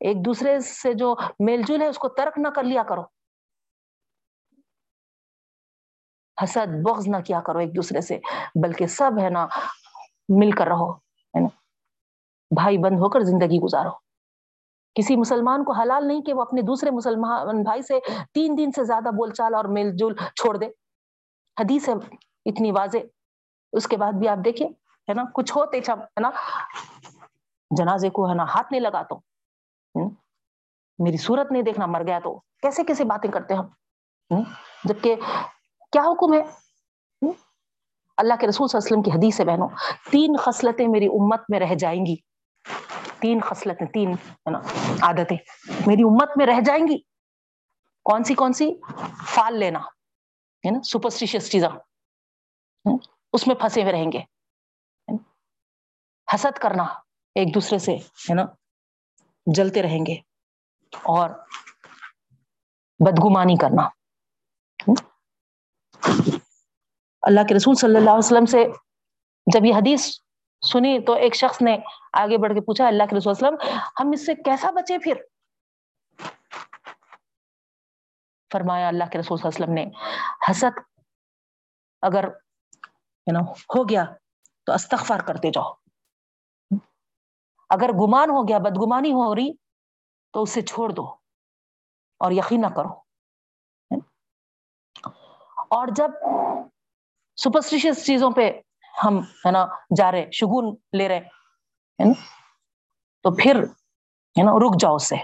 ایک دوسرے سے جو میل جول ہے، اس کو ترک نہ کر لیا کرو۔ حسد، بغض نہ کیا کرو ایک دوسرے سے، بلکہ سب ہے نا، مل کر رہو، ہے نا؟ بھائی بند ہو کر زندگی گزارو۔ کسی مسلمان کو حلال نہیں کہ وہ اپنے دوسرے مسلمان بھائی سے تین دن سے زیادہ بول چال اور میل جول چھوڑ دے۔ حدیث ہے، اتنی واضح۔ اس کے بعد بھی آپ دیکھیں، ہے نا؟ کچھ ہوتے ہے نا؟ جنازے کو، ہے نا، ہاتھ نہیں لگا تو میری صورت نہیں دیکھنا، مر گیا تو۔ کیسے کیسے باتیں کرتے ہم؟ جبکہ کیا حکم ہے؟ اللہ کے رسول صلی اللہ علیہ وسلم کی حدیث ہے بہنوں، تین خصلتیں میری امت میں رہ جائیں گی۔ تین خصلتیں، تین، ہے نا، عادتیں۔ میری امت میں رہ جائیں گی۔ کون سی کون سی؟ فال لینا، ہے نا سپرسٹیشیس چیزاں۔ اس میں پھنسے ہوئے رہیں گے۔ حسد کرنا ایک دوسرے سے، ہے نا جلتے رہیں گے اور بدگمانی کرنا۔ اللہ کے رسول صلی اللہ علیہ وسلم سے جب یہ حدیث سنی تو ایک شخص نے آگے بڑھ کے پوچھا، اللہ کے رسول وسلم، ہم اس سے کیسا بچے پھر؟ فرمایا، اللہ کے رسول صلی اللہ علیہ وسلم نے، حسد اگر ہو گیا تو استغفار کرتے جاؤ۔ اگر گمان ہو گیا، بدگمانی ہو رہی، تو اسے چھوڑ دو اور یقین نہ کرو اور جب سپرسٹیشیس چیزوں پہ ہم، ہے نا، جا رہے، شگون لے رہے، ہے نا؟ تو پھر، ہے نا، رک جاؤ اس سے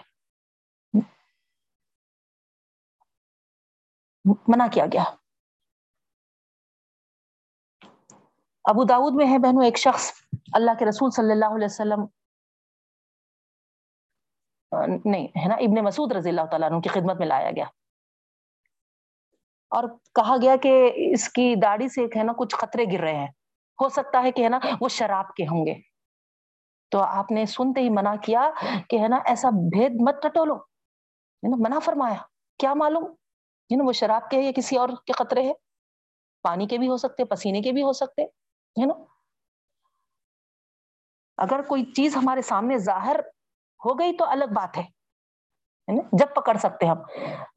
منع کیا گیا۔ ابو داود میں ہے بہنوں، ایک شخص اللہ کے رسول صلی اللہ علیہ وسلم نہیں، ہے نا؟ ابن مسعود رضی اللہ تعالیٰ عنہ کی خدمت میں لایا گیا۔ اور کہا گیا کہ اس کی داڑھی سے ایک، ہے نا، کچھ خطرے گر رہے ہیں۔ ہو سکتا ہے کہ، ہے نا، وہ شراب کے ہوں گے۔ تو آپ نے سنتے ہی منع کیا کہ، ہے نا، ایسا بھید مت ٹٹولو۔ ہے نا، منع فرمایا۔ کیا معلوم؟ ہے نا، وہ شراب کے ہے یا کسی اور کے خطرے ہے پانی کے بھی ہو سکتے، پسینے کے بھی ہو سکتے، ہے نا؟ اگر کوئی چیز ہمارے سامنے ظاہر ہو گئی تو الگ بات ہے۔ جب پکڑ سکتے ہم۔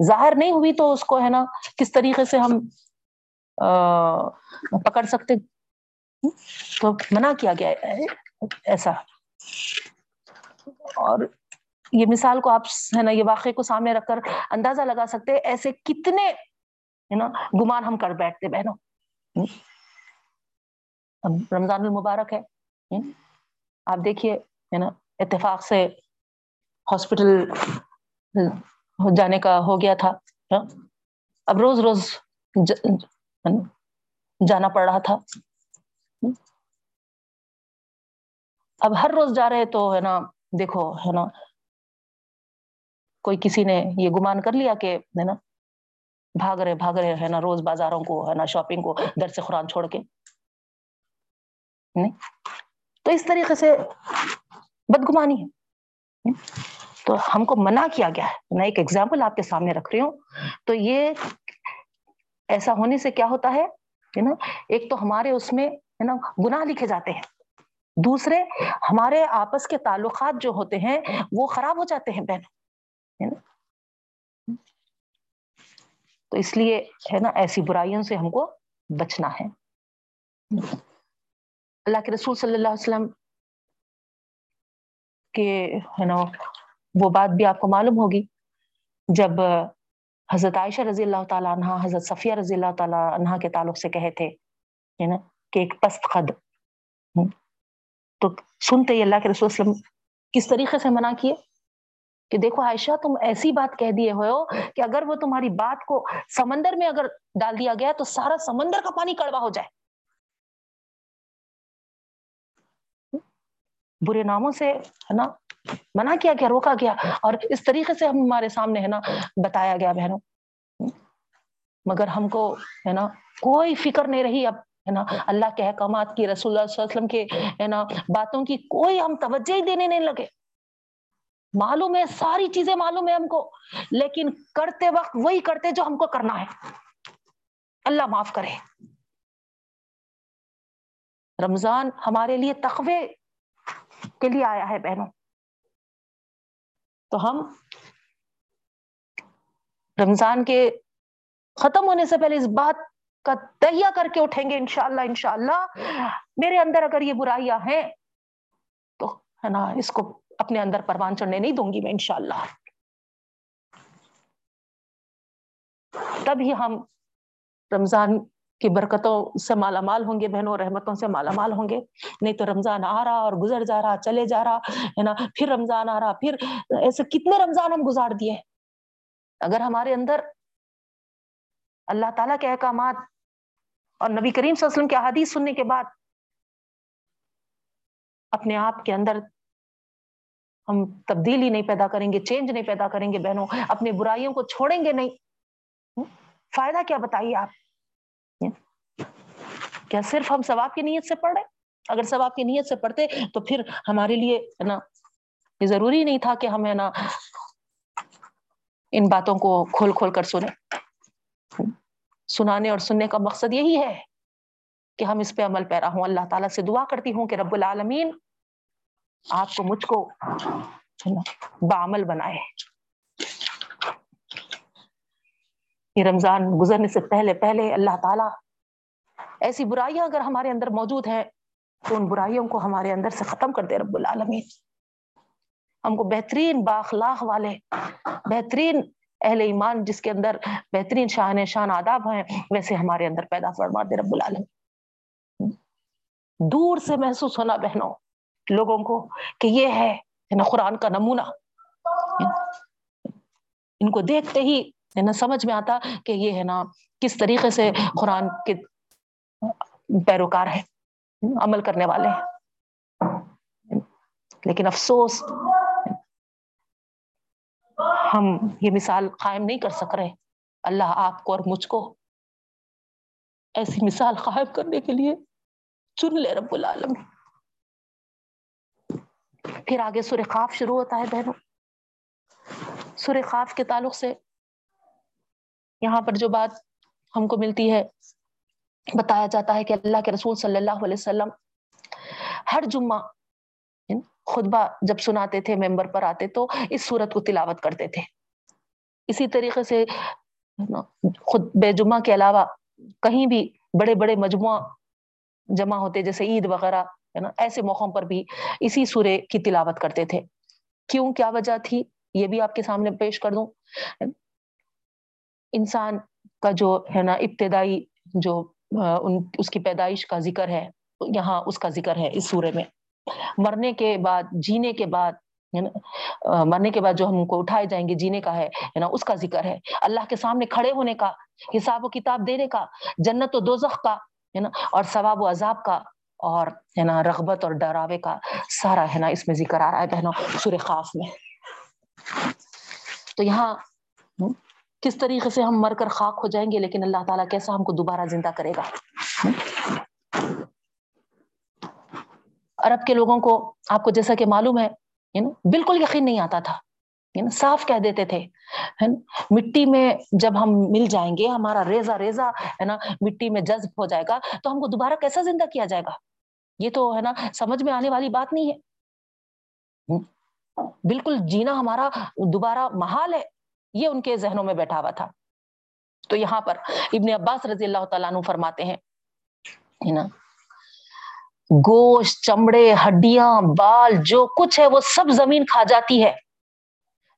ظاہر نہیں ہوئی تو اس کو، ہے نا، کس طریقے سے ہم پکڑ سکتے۔ تو منع کیا گیا ایسا۔ اور یہ مثال کو آپ، ہے نا، یہ واقعے کو سامنے رکھ کر اندازہ لگا سکتے ایسے کتنے، ہے نا، گمان ہم کر بیٹھتے، بہنوں۔ رمضان المبارک ہے۔ آپ دیکھیے، ہے نا، اتفاق سے ہاسپٹل جانے کا ہو گیا تھا۔ اب روز روز جانا پڑ رہا تھا۔ اب ہر روز جا رہے تو ہے نا، دیکھو ہے نا، کوئی کسی نے یہ گمان کر لیا کہ ہے نا، بھاگ رہے بھاگ رہے ہے نا روز بازاروں کو، ہے نا شاپنگ کو، در سے قرآن چھوڑ کے۔ نہیں۔ تو اس طریقے سے بدگمانی ہے۔ تو ہم کو منع کیا گیا ہے۔ میں ایک ایگزامپل آپ کے سامنے رکھ رہی ہوں۔ تو یہ ایسا ہونے سے کیا ہوتا ہے نا، ایک تو ہمارے اس میں، ہے نا، گناہ لکھے جاتے ہیں۔ دوسرے، ہمارے آپس کے تعلقات جو ہوتے ہیں، وہ خراب ہو جاتے ہیں، بہن۔ تو اس لیے، ہے نا، ایسی برائیوں سے ہم کو بچنا ہے۔ اللہ کے رسول صلی اللہ علیہ وسلم کے ہے نا وہ بات بھی آپ کو معلوم ہوگی۔ جب حضرت عائشہ رضی اللہ تعالیٰ عنہ، حضرت صفیہ رضی اللہ تعالیٰ عنہ کے تعلق سے کہے تھے ہے نا کہ ایک پست خد تو سنتے ہی اللہ کے رسول وسلم کس طریقے سے منع کیے؟ کہ دیکھو عائشہ، تم ایسی بات کہہ دیے ہوئے ہو کہ اگر وہ تمہاری بات کو سمندر میں اگر ڈال دیا گیا تو سارا سمندر کا پانی کڑوا ہو جائے۔ برے ناموں سے، ہے نا؟ منع کیا گیا، روکا گیا۔ اور اس طریقے سے ہم ہمارے سامنے، ہے نا، بتایا گیا، بہنوں۔ مگر ہم کو، ہے نا، کوئی فکر نہیں رہی۔ اب، ہے نا، اللہ کے احکامات کی، رسول اللہ صلی اللہ علیہ وسلم کے، ہے نا، باتوں کی کوئی ہم توجہ ہی دینے نہیں لگے۔ معلوم ہے، ساری چیزیں معلوم ہے ہم کو، لیکن کرتے وقت وہی کرتے جو ہم کو کرنا ہے۔ اللہ معاف کرے۔ رمضان ہمارے لیے تخوے کے لیے آیا ہے بہنوں۔ تو ہم رمضان کے ختم ہونے سے پہلے اس بات کا تہیا کر کے اٹھیں گے، انشاءاللہ انشاءاللہ۔ میرے اندر اگر یہ برائیاں ہیں، تو ہے نا، اس کو اپنے اندر پروان چڑھنے نہیں دوں گی میں، انشاءاللہ۔ تب ہی ہم رمضان کی برکتوں سے مالا مال ہوں گے بہنوں، رحمتوں سے مالا مال ہوں گے۔ نہیں تو رمضان آ رہا اور گزر جا رہا، چلے جا رہا، ہے نا؟ پھر رمضان آ رہا، پھر ایسے کتنے رمضان ہم گزار دیے۔ اگر ہمارے اندر اللہ تعالیٰ کے احکامات اور نبی کریم صلی اللہ علیہ وسلم کے حدیث سننے کے بعد اپنے آپ کے اندر ہم تبدیلی نہیں پیدا کریں گے چینج نہیں پیدا کریں گے بہنوں اپنے برائیوں کو چھوڑیں گے نہیں۔ فائدہ کیا بتائیے آپ؟ کیا صرف ہم ثواب کی نیت سے پڑھ رہے اگر ثواب کی نیت سے پڑھتے تو پھر ہمارے لیے ہے نا یہ ضروری نہیں تھا کہ ہم ہے نا ان باتوں کو کھول کھول کر سنیں۔ سنانے اور سننے کا مقصد یہی ہے کہ ہم اس پہ عمل پیرا ہوں۔ اللہ تعالیٰ سے دعا کرتی ہوں کہ رب العالمین آپ کو مجھ کو بعمل بنائے۔ یہ رمضان گزرنے سے پہلے پہلے اللہ تعالیٰ ایسی برائیاں اگر ہمارے اندر موجود ہیں، تو ان برائیوں کو ہمارے اندر سے ختم کر دے رب العالمین۔ ہم کو بہترین باخلاق والے، بہترین اہل ایمان جس کے اندر بہترین شاہ شان آداب ہیں، ویسے ہمارے اندر پیدا فرما دے رب العالمین۔ دور سے محسوس ہونا بہنوں، لوگوں کو کہ یہ ہے نا قرآن کا نمونہ۔ ان کو دیکھتے ہی ہے نا سمجھ میں آتا کہ یہ ہے نا، کس طریقے سے قرآن کے پیروکار ہے عمل کرنے والے ہیں۔ لیکن افسوس، ہم یہ مثال قائم نہیں کر سک رہے۔ اللہ آپ کو اور مجھ کو ایسی مثال قائم کرنے کے لیے چن لے رب العالم پھر آگے سور خواب شروع ہوتا ہے بہنوں۔ سور خواب کے تعلق سے یہاں پر جو بات ہم کو ملتی ہے بتایا جاتا ہے کہ اللہ کے رسول صلی اللہ علیہ وسلم ہر جمعہ یعنی خطبہ جب سناتے تھے، ممبر پر آتے تو اس صورت کو تلاوت کرتے تھے۔ اسی طریقے سے خود بے جمعہ کے علاوہ کہیں بھی بڑے بڑے مجموعہ جمع ہوتے، جیسے عید وغیرہ، ہے نا، ایسے موقعوں پر بھی اسی سورے کی تلاوت کرتے تھے۔ کیوں؟ کیا وجہ تھی؟ یہ بھی آپ کے سامنے پیش کر دوں۔ انسان کا جو، ہے نا، ابتدائی جو اس کی پیدائش کا ذکر ہے، یہاں اس کا ذکر ہے اس سورے میں۔ مرنے کے بعد، جینے کے بعد مرنے کے بعد جو ہم کو اٹھائے جائیں گے، جینے کا ہے نا؟ اس کا ذکر ہے۔ اللہ کے سامنے کھڑے ہونے کا، حساب و کتاب دینے کا، جنت و دوزخ کا، ہے نا؟ اور ثواب و عذاب کا، اور، ہے نا، رغبت اور ڈراوے کا سارا، ہے نا، اس میں ذکر آ رہا ہے بہنوں سور خاص میں۔ تو یہاں کس طریقے سے ہم مر کر خاک ہو جائیں گے، لیکن اللہ تعالیٰ کیسا ہم کو دوبارہ زندہ کرے گا؟ عرب کے لوگوں کو آپ کو جیسا کہ معلوم ہے بالکل یقین نہیں آتا تھا صاف کہہ دیتے تھے مٹی میں جب ہم مل جائیں گے، ہمارا ریزا ریزا ہے نا، مٹی میں جذب ہو جائے گا، تو ہم کو دوبارہ کیسا زندہ کیا جائے گا؟ یہ تو، ہے نا، سمجھ میں آنے والی بات نہیں ہے۔ بالکل جینا ہمارا دوبارہ محال ہے۔ یہ ان کے ذہنوں میں بیٹھا ہوا تھا۔ تو یہاں پر ابن عباس رضی اللہ تعالیٰ عنہ فرماتے ہیں نا؟ گوشت، چمڑے، ہڈیاں، بال، جو کچھ ہے وہ سب زمین کھا جاتی ہے۔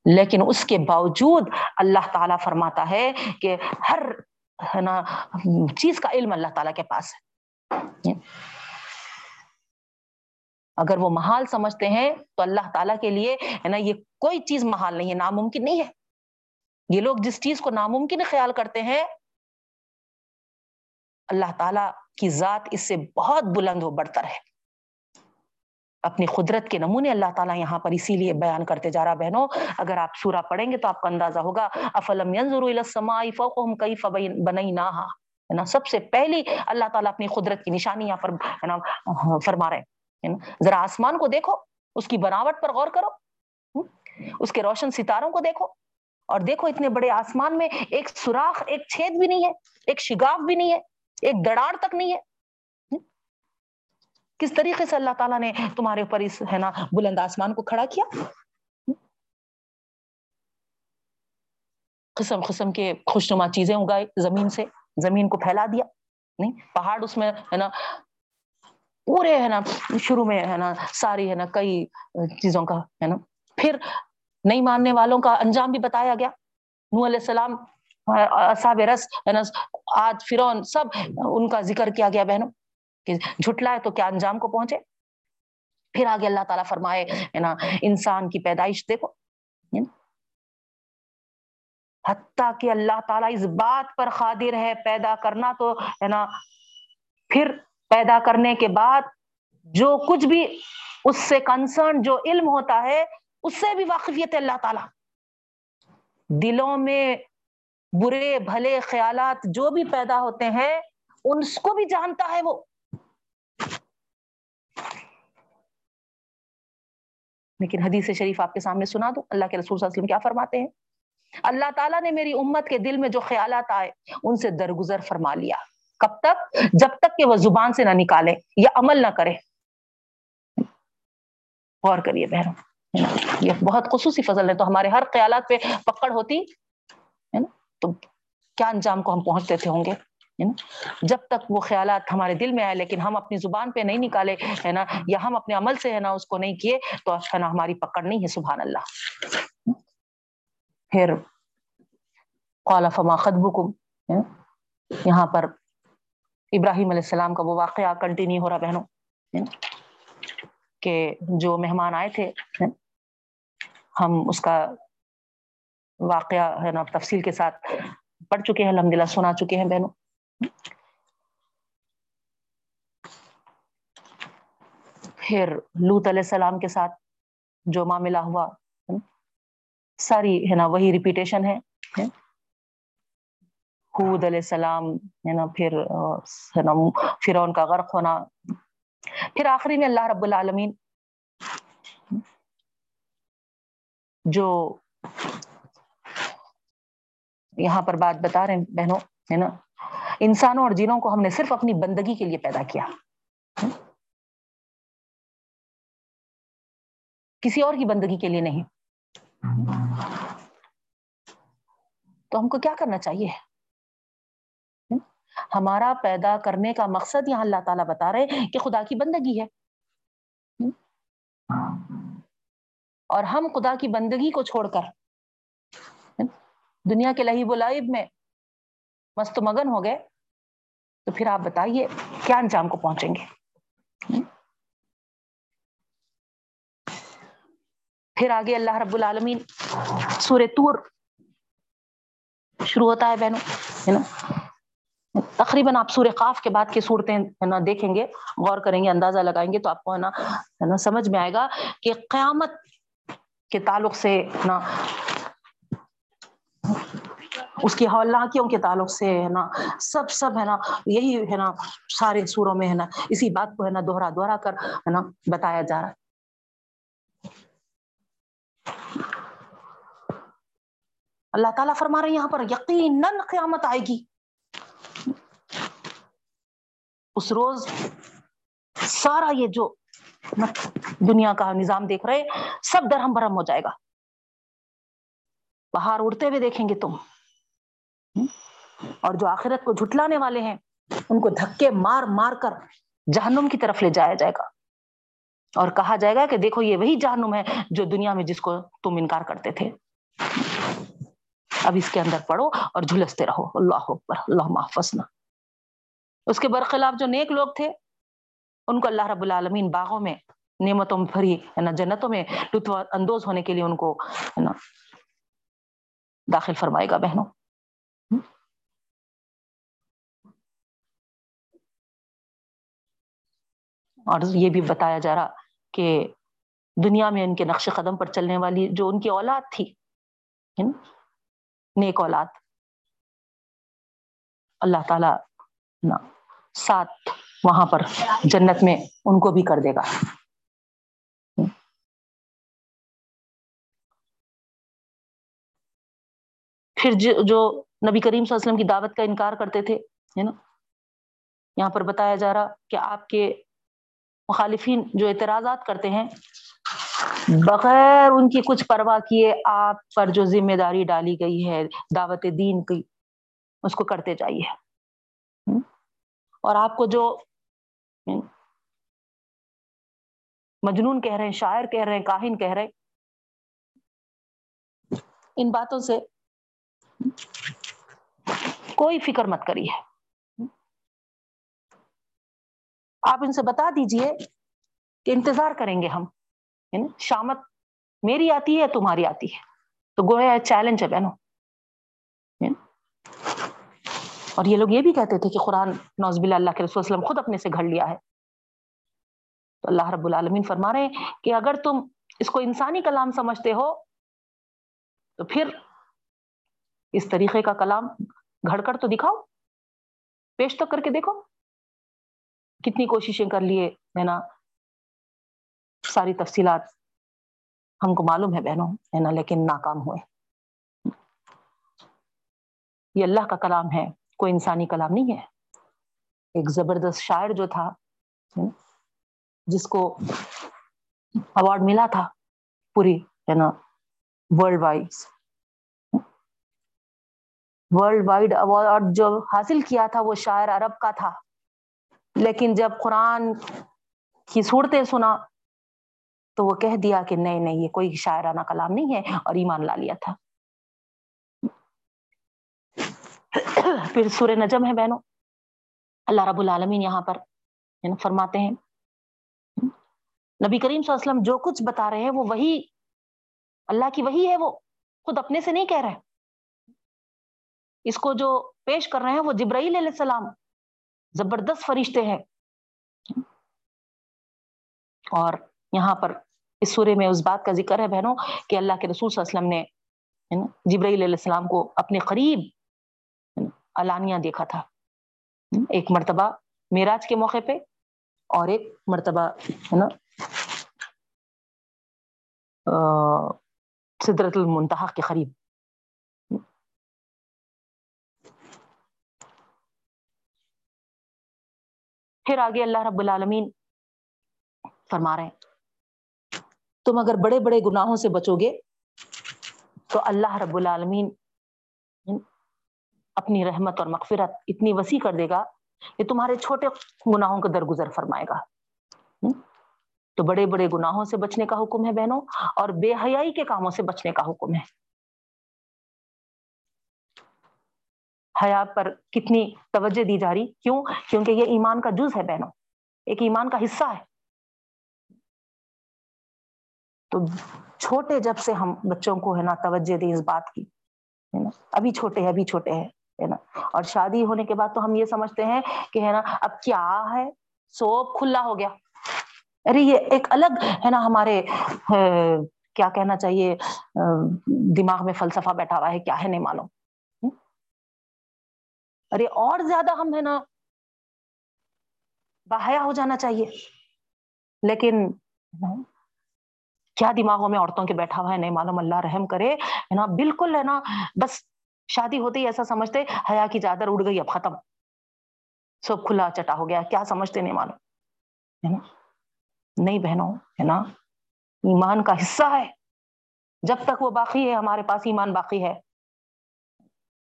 لیکن اس کے باوجود اللہ تعالیٰ فرماتا ہے کہ ہر، ہے نا، چیز کا علم اللہ تعالیٰ کے پاس ہے۔ اگر وہ محال سمجھتے ہیں تو اللہ تعالیٰ کے لیے، ہے نا، یہ کوئی چیز محال نہیں ہے، ناممکن نہیں ہے۔ یہ لوگ جس چیز کو ناممکن خیال کرتے ہیں، اللہ تعالی کی ذات اس سے بہت بلند ہو برتر ہے۔ اپنی قدرت کے نمونے اللہ تعالیٰ یہاں پر اسی لیے بیان کرتے جا رہا بہنوں، اگر آپ سورہ پڑھیں گے تو آپ کا اندازہ ہوگا، افلم ہے نا، سب سے پہلی اللہ تعالیٰ اپنی قدرت کی نشانی یہاں پر، ہے نا، فرما رہے ہیں۔ ذرا آسمان کو دیکھو، اس کی بناوٹ پر غور کرو۔ اس کے روشن ستاروں کو دیکھو۔ اور دیکھو اتنے بڑے آسمان میں ایک سوراخ، ایک چھید بھی نہیں ہے، ایک شگاف بھی نہیں ہے، ایک دڑاڑ تک نہیں ہے۔ کس طریقے سے اللہ تعالیٰ نے تمہارے اوپر اس، ہے نا، بلند آسمان کو کھڑا کیا؟ قسم قسم کے خوشنما چیزیں اگائے زمین سے، زمین کو پھیلا دیا۔ نہیں، پہاڑ اس میں، ہے نا، پورے، ہے نا، شروع میں، ہے نا، ساری، ہے نا، کئی چیزوں کا، ہے نا۔ پھر نہیں ماننے والوں کا انجام بھی بتایا گیا۔ نو علیہ السلام، اصحاب رس یعنی آج فرون سب ان کا ذکر کیا گیا بہنوں، کہ جھٹلا ہے تو کیا انجام کو پہنچے۔ پھر آگے اللہ تعالیٰ فرمائے ہے نا انسان کی پیدائش دیکھو۔ حتیٰ کہ اللہ تعالیٰ اس بات پر قادر ہے پیدا کرنا تو ہے نا پھر پیدا کرنے کے بعد جو کچھ بھی اس سے کنسرن جو علم ہوتا ہے اس سے بھی واقفیت ہے اللہ تعالی۔ دلوں میں برے بھلے خیالات جو بھی پیدا ہوتے ہیں، ان کو بھی جانتا ہے وہ۔ لیکن حدیث شریف آپ کے سامنے سنا دو اللہ کے رسول صلی اللہ علیہ وسلم کیا فرماتے ہیں؟ اللہ تعالیٰ نے میری امت کے دل میں جو خیالات آئے، ان سے درگزر فرما لیا۔ کب تک؟ جب تک کہ وہ زبان سے نہ نکالے یا عمل نہ کرے غور کریے بہروں یہ بہت خصوصی فضل ہے۔ تو ہمارے ہر خیالات پہ پکڑ ہوتی، ہے نا؟ تو کیا انجام کو ہم پہنچتے تھے ہوں گے؟ جب تک وہ خیالات ہمارے دل میں آئے، لیکن ہم اپنی زبان پہ نہیں نکالے، ہے نا؟ یا ہم اپنے عمل سے، ہے نا، اس کو نہیں کیے، تو ہے نا، ہماری پکڑ نہیں ہے، سبحان اللہ۔ پھر قال فما خطبکم یہاں پر ابراہیم علیہ السلام کا وہ واقعہ کنٹینیو ہو رہا بہنوں کہ جو مہمان آئے تھے ہم اس کا واقعہ ہے نا، تفصیل کے ساتھ پڑھ چکے ہیں الحمد للہ سنا چکے ہیں بہنوں۔ پھر لوت علیہ السلام کے ساتھ جو معاملہ ہوا ساری ہے نا، وہی ریپیٹیشن ہے حود علیہ السلام، ہے نا، پھر ہے نا، فرعون کا غرق ہونا۔ پھر آخری میں اللہ رب العالمین جو یہاں پر بات بتا رہے ہیں بہنوں، ہے نا؟ انسانوں اور جنوں کو ہم نے صرف اپنی بندگی کے لیے پیدا کیا۔ کسی اور کی بندگی کے لیے نہیں۔ تو ہم کو کیا کرنا چاہیے؟ ہمارا پیدا کرنے کا مقصد یہاں اللہ تعالیٰ بتا رہے کہ خدا کی بندگی ہے۔ اور ہم خدا کی بندگی کو چھوڑ کر دنیا کے لہیب و لائب میں مست مگن ہو گئے، تو پھر آپ بتائیے کیا انجام کو پہنچیں گے؟ پھر آگے اللہ رب العالمین سور تور شروع ہوتا ہے بہنوں، ہے نا؟ تقریباً آپ سورہ قاف کے بعد کی صورتیں، ہے نا، دیکھیں گے، غور کریں گے، اندازہ لگائیں گے، تو آپ کو ہے نا، سمجھ میں آئے گا کہ قیامت کے تعلق سے نا، اس کی ہولناکیوں کے تعلق سے ہے نا، سب سب ہے نا، یہی ہے نا سارے سوروں میں ہے نا، اسی بات کو ہے نا دوہرا دوہرا کر ہے نا بتایا جا رہا ہے۔ اللہ تعالیٰ فرما رہے ہیں یہاں پر، یقیناً قیامت آئے گی۔ اس روز سارا یہ جو دنیا کا نظام دیکھ رہے سب درہم برہم ہو جائے گا۔ باہر اڑتے ہوئے دیکھیں گے تم۔ اور جو آخرت کو جھٹلانے والے ہیں، ان کو دھکے مار مار کر جہنم کی طرف لے جایا جائے گا۔ اور کہا جائے گا کہ دیکھو، یہ وہی جہنم ہے جو دنیا میں جس کو تم انکار کرتے تھے۔ اب اس کے اندر پڑھو اور جھلستے رہو۔ اللہ اکبر، اللہ محفظنا اس کے برخلاف جو نیک لوگ تھے ان کو اللہ رب العالمین باغوں میں، نعمتوں میں بھری، ہے نا، جنتوں میں لطف اندوز ہونے کے لیے ان کو، ہے نا، داخل فرمائے گا بہنوں۔ اور یہ بھی بتایا جا رہا کہ دنیا میں ان کے نقش قدم پر چلنے والی جو ان کی اولاد تھی نیک اولاد، اللہ تعالی نا، ساتھ وہاں پر جنت میں ان کو بھی کر دے گا۔ پھر جو نبی کریم صلی اللہ علیہ وسلم کی دعوت کا انکار کرتے تھے، ہے نا؟ یہاں پر بتایا جا رہا کہ آپ کے مخالفین جو اعتراضات کرتے ہیں، بغیر ان کی کچھ پرواہ کیے آپ پر جو ذمہ داری ڈالی گئی ہے، دعوت دین کی، اس کو کرتے جائیے۔ اور آپ کو جو مجنون کہہ رہے ہیں، شاعر کہہ رہے ہیں، کاہن کہہ رہے ان باتوں سے کوئی فکر مت کریے۔ آپ ان سے بتا دیجیے کہ انتظار کریں گے ہم شامت میری آتی ہے، تمہاری آتی ہے۔ تو گویا چیلنج ہے بہنوں۔ اور یہ لوگ یہ بھی کہتے تھے کہ قرآن نوز بلا اللہ کے رسول وسلم خود اپنے سے گھڑ لیا ہے۔ تو اللہ رب العالمین فرما رہے ہیں کہ اگر تم اس کو انسانی کلام سمجھتے ہو، تو پھر اس طریقے کا کلام گھڑ کر تو دکھاؤ، پیش تو کر کے دیکھو۔ کتنی کوششیں کر لیے ہے نا۔ ساری تفصیلات ہم کو معلوم ہے بہنوں، ہے نا، لیکن ناکام ہوئے۔ یہ اللہ کا کلام ہے۔ کوئی انسانی کلام نہیں ہے۔ ایک زبردست شاعر جو تھا، جس کو اوارڈ ملا تھا پوری ہے نا world wide world wide award جو حاصل کیا تھا، وہ شاعر عرب کا تھا۔ لیکن جب قرآن کی صورتیں سنا، تو وہ کہہ دیا کہ نہیں نہیں، یہ کوئی شاعرانہ کلام نہیں ہے اور ایمان لا لیا تھا۔ پھر سور نجم ہے بہنوں۔ اللہ رب العالمین یہاں پر یعنی فرماتے ہیں۔ نبی کریم صلی اللہ علیہ وسلم جو کچھ بتا رہے ہیں، وہ وہی، اللہ کی وہی ہے، وہ خود اپنے سے نہیں کہہ رہے اس کو جو پیش کر رہے ہیں، وہ جبرائیل علیہ السلام زبردست فرشتے ہیں۔ اور یہاں پر اس سورے میں اس بات کا ذکر ہے بہنوں، کہ اللہ کے رسول صلی اللہ علیہ وسلم نے یعنی جبرائیل علیہ السلام کو اپنے قریب علانیہ دیکھا تھا۔ ایک مرتبہ میراج کے موقع پہ اور ایک مرتبہ ہے نا سدرت المنتہا کے قریب۔ پھر آگے اللہ رب العالمین فرما رہے ہیں، تم اگر بڑے بڑے گناہوں سے بچو گے تو اللہ رب العالمین اپنی رحمت اور مغفرت اتنی وسیع کر دے گا کہ تمہارے چھوٹے گناہوں کو درگزر فرمائے گا۔ تو بڑے بڑے گناہوں سے بچنے کا حکم ہے بہنوں، اور بے حیائی کے کاموں سے بچنے کا حکم ہے۔ حیا پر کتنی توجہ دی جا رہی؟ کیوں؟ کیونکہ یہ ایمان کا جز ہے بہنوں۔ ایک ایمان کا حصہ ہے۔ تو چھوٹے جب سے ہم بچوں کو ہے نا توجہ دیں اس بات کی، ہے نا؟ ابھی چھوٹے ہیں، ابھی چھوٹے ہیں۔ ہے نا؟ اور شادی ہونے کے بعد تو ہم یہ سمجھتے ہیں کہ ہے نا، اب کیا ہے؟ سوپ کھلا ہو گیا۔ ارے یہ ایک الگ ہے نا ہمارے کیا کہنا چاہیے دماغ میں فلسفہ بیٹھا ہوا ہے، کیا ہے نہیں معلوم۔ ارے اور زیادہ ہم ہے نا باہیا ہو جانا چاہیے۔ لیکن کیا دماغوں میں عورتوں کے بیٹھا ہوا ہے؟ نہیں معلوم، اللہ رحم کرے۔ ہے نا، بالکل ہے نا، بس شادی ہوتے ہی ایسا سمجھتے حیا کی چادر اڑ گئی، اب ختم۔ سب کھلا چٹا ہو گیا، کیا سمجھتے نہیں معلوم۔ ہے نا؟ نہیں بہنوں، ہے نا؟ ایمان کا حصہ ہے۔ جب تک وہ باقی ہے، ہمارے پاس ایمان باقی ہے۔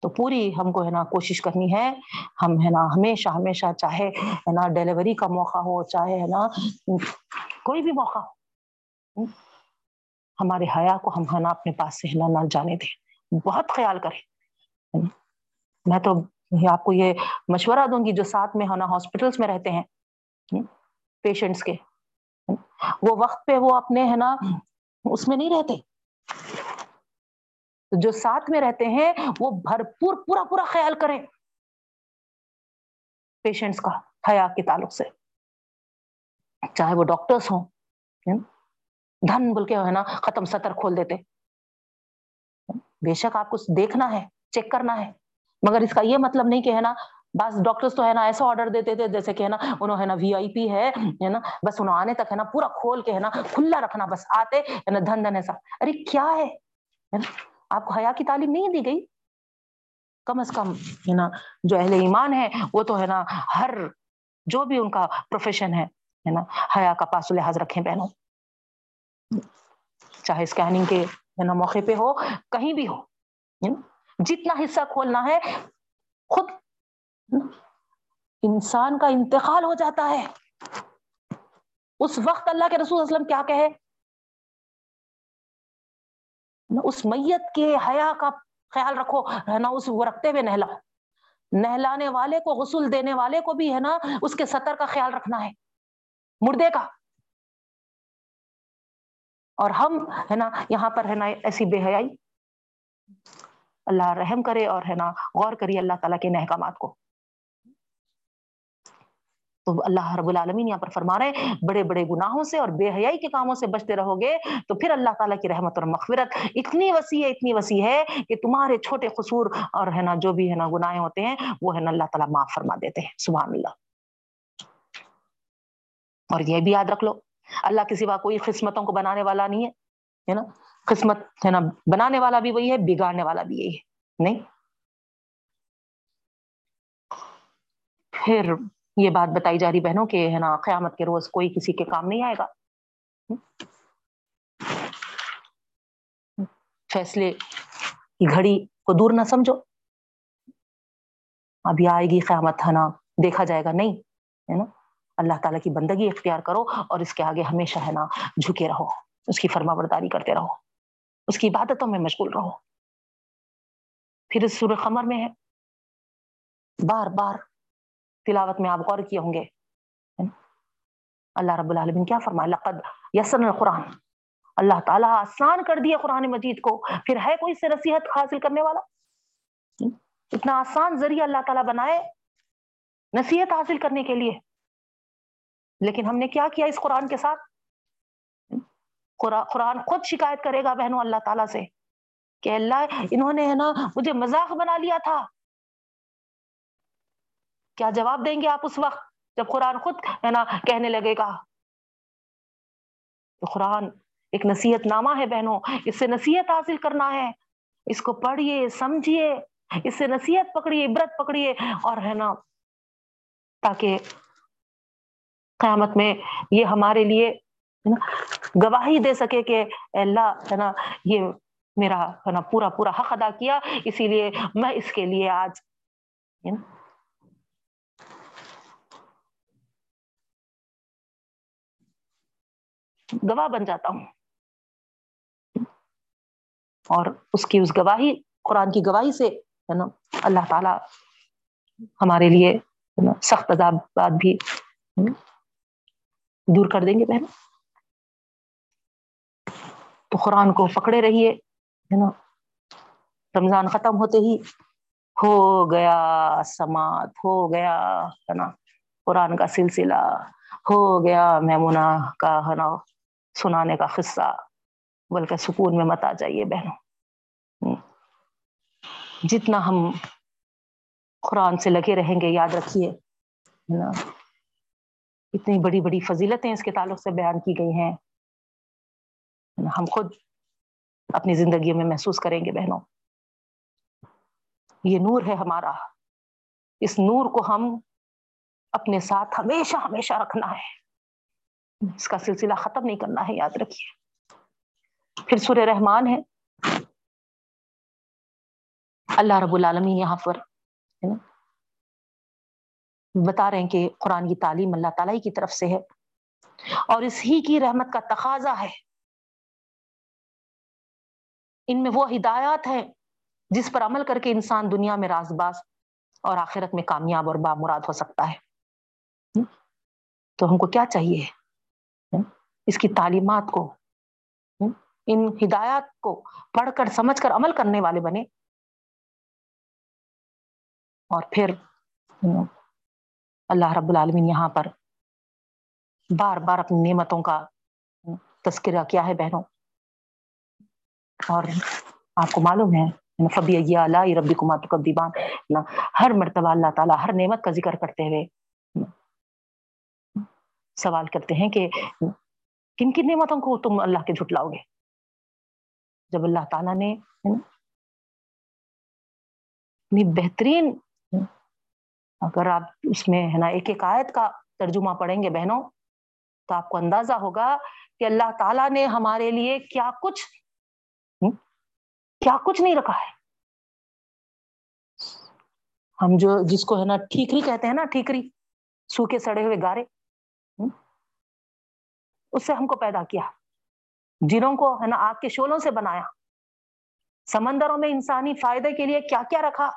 تو پوری ہم کو، ہے نا، کوشش کرنی ہے۔ ہم، ہے نا، ہمیشہ ہمیشہ چاہے، ہے نا، ڈیلیوری کا موقع ہو، چاہے، ہے نا، کوئی بھی موقع ہو۔ ہمارے حیا کو ہم، ہے نا، اپنے پاس سے نہ جانے دیں۔ بہت خیال کریں۔ میں تو آپ کو یہ مشورہ دوں گی جو ساتھ میں ہے نا ہاسپٹلس میں رہتے ہیں پیشنٹس کے۔ وہ وقت پہ وہ اپنے، ہے نا، اس میں نہیں رہتے۔ جو ساتھ میں رہتے ہیں، وہ بھرپور پورا پورا خیال کریں۔ پیشنٹس کا حیا کے تعلق سے۔ چاہے وہ ڈاکٹرس ہوں دھن بول کے، ہے نا، ختم سطر کھول دیتے۔ بے شک آپ کو دیکھنا ہے، چیک کرنا ہے۔ مگر اس کا یہ مطلب نہیں کہ ہے نا، بس ڈاکٹرس تو ہے نا ایسا آرڈر دیتے تھے جیسے کہ ہے نا، انہوں ہے نا وی آئی پی ہے نا، بس انہوں آنے تک ہے نا پورا کھول کے ہے نا کھلا رکھنا، بس آتے ہے نا دھن دھن ایسا۔ ارے کیا ہے؟ آپ کو حیا کی تعلیم نہیں دی گئی؟ کم از کم ہے نا، جو اہل ایمان ہے وہ تو ہے نا ہر جو بھی ان کا پروفیشن ہے ہے نا، حیا کا پاس لحاظ رکھیں بہنوں۔ چاہے اسکیننگ کے ہے نا موقع پہ ہو، کہیں بھی ہو جتنا حصہ کھولنا ہے، خود انسان کا انتقال ہو جاتا ہے۔ اس وقت اللہ کے رسول وسلم کیا کہے؟ اس میت کے حیا کا خیال رکھو ہے نا اس رکھتے ہوئے نہلا۔ نہلانے والے کو، غسل دینے والے کو بھی ہے نا، اس کے سطر کا خیال رکھنا ہے۔ مردے کا۔ اور ہم ہے نا، یہاں پر ہے نا ایسی بے حیائی۔ اللہ رحم کرے اور ہے نا غور کریے اللہ تعالیٰ کے احکامات کو۔ تو اللہ رب العالمین یہاں پر فرما رہے ہیں، بڑے بڑے گناہوں سے اور بے حیائی کے کاموں سے بچتے رہو گے تو پھر اللہ تعالیٰ کی رحمت اور مغفرت اتنی وسیع ہے، اتنی وسیع ہے کہ تمہارے چھوٹے قصور اور ہے نا جو بھی ہے نا گناہیں ہوتے ہیں، وہ ہے نا اللہ تعالیٰ معاف فرما دیتے ہیں۔ سبحان اللہ۔ اور یہ بھی یاد رکھ لو، اللہ کے سوا کوئی قسمتوں کو بنانے والا نہیں ہے نا؟ قسمت ہے نا، بنانے والا بھی وہی ہے، بگاڑنے والا بھی یہی ہے، نہیں؟ پھر یہ بات بتائی جا رہی بہنوں کہ ہے نا، قیامت کے روز کوئی کسی کے کام نہیں آئے گا۔ فیصلے کی گھڑی کو دور نہ سمجھو۔ ابھی آئے گی قیامت، ہے نا، دیکھا جائے گا، نہیں، ہے نا؟ اللہ تعالیٰ کی بندگی اختیار کرو اور اس کے آگے ہمیشہ، ہے نا، جھکے رہو، اس کی فرما برداری کرتے رہو۔ اس کی عبادتوں میں مشغول رہو۔ پھر اس سورہ خمر میں ہے۔ بار بار تلاوت میں آپ غور کیے ہوں گے۔ اللہ رب العالمین کیا فرمایا لقد یسن القرآن۔ اللہ تعالیٰ آسان کر دیا قرآن مجید کو۔ پھر ہے کوئی سے نصیحت حاصل کرنے والا؟ اتنا آسان ذریعہ اللہ تعالیٰ بنائے نصیحت حاصل کرنے کے لیے۔ لیکن ہم نے کیا کیا اس قرآن کے ساتھ؟ قرآن خود شکایت کرے گا بہنوں اللہ تعالیٰ سے کہ اللہ، انہوں نے ہے نا مجھے مذاق بنا لیا تھا۔ کیا جواب دیں گے آپ اس وقت جب قرآن خود ہے نا کہنے لگے گا؟ تو قرآن ایک نصیحت نامہ ہے بہنوں، اس سے نصیحت حاصل کرنا ہے۔ اس کو پڑھیے، سمجھیے، اس سے نصیحت پکڑیے، عبرت پکڑیے اور ہے نا تاکہ قیامت میں یہ ہمارے لیے گواہی دے سکے کہ اللہ ہے نا، یہ میرا ہے نا پورا پورا حق ادا کیا، اسی لیے میں اس کے لیے آج گواہ بن جاتا ہوں۔ اور اس کی اس گواہی، قرآن کی گواہی سے ہے نا، اللہ تعالی ہمارے لیے سخت عذابات بھی دور کر دیں گے بہن۔ تو قرآن کو پکڑے رہیے ہے نا رمضان ختم ہوتے ہی ہو گیا سماعت، ہو گیا، ہے نا، قرآن کا سلسلہ، ہو گیا میمونہ کا، ہے نا، سنانے کا قصہ، بلکہ سکون میں مت آ جائیے بہنوں۔ جتنا ہم قرآن سے لگے رہیں گے، یاد رکھیے اتنی بڑی بڑی فضیلتیں اس کے تعلق سے بیان کی گئی ہیں۔ ہم خود اپنی زندگی میں محسوس کریں گے بہنوں۔ یہ نور ہے ہمارا۔ اس نور کو ہم اپنے ساتھ ہمیشہ ہمیشہ رکھنا ہے۔ اس کا سلسلہ ختم نہیں کرنا ہے، یاد رکھیے۔ پھر سورہ رحمان ہے۔ اللہ رب العالمین یہاں پر بتا رہے ہیں کہ قرآن کی تعلیم اللہ تعالیٰ کی طرف سے ہے۔ اور اس ہی کی رحمت کا تقاضا ہے۔ ان میں وہ ہدایات ہیں جس پر عمل کر کے انسان دنیا میں راز باز اور آخرت میں کامیاب اور بامراد ہو سکتا ہے۔ تو ہم کو کیا چاہیے؟ اس کی تعلیمات کو، ان ہدایات کو پڑھ کر، سمجھ کر عمل کرنے والے بنے۔ اور پھر اللہ رب العالمین یہاں پر بار بار اپنی نعمتوں کا تذکرہ کیا ہے بہنوں۔ اور آپ کو معلوم ہے فبی اللہ ربی کمات کبان ہر مرتبہ اللہ تعالیٰ ہر نعمت کا ذکر کرتے ہوئے سوال کرتے ہیں کہ کن کن نعمتوں کو تم اللہ کے جھٹلاؤ گے؟ جب اللہ تعالیٰ نے بہترین، اگر آپ اس میں ہے نا، ایک ایک آیت کا ترجمہ پڑھیں گے بہنوں، تو آپ کو اندازہ ہوگا کہ اللہ تعالیٰ نے ہمارے لیے کیا کچھ کیا کچھ نہیں رکھا ہے۔ ہم جو جس کو ہے نا ٹھیکری کہتے ہیں نا، ٹھیکری، سوکھے، سڑے ہوئے گارے۔ اس سے ہم کو پیدا کیا۔ جنوں کو ہے نا آگ کے شولوں سے بنایا۔ سمندروں میں انسانی فائدے کے لیے کیا کیا رکھا۔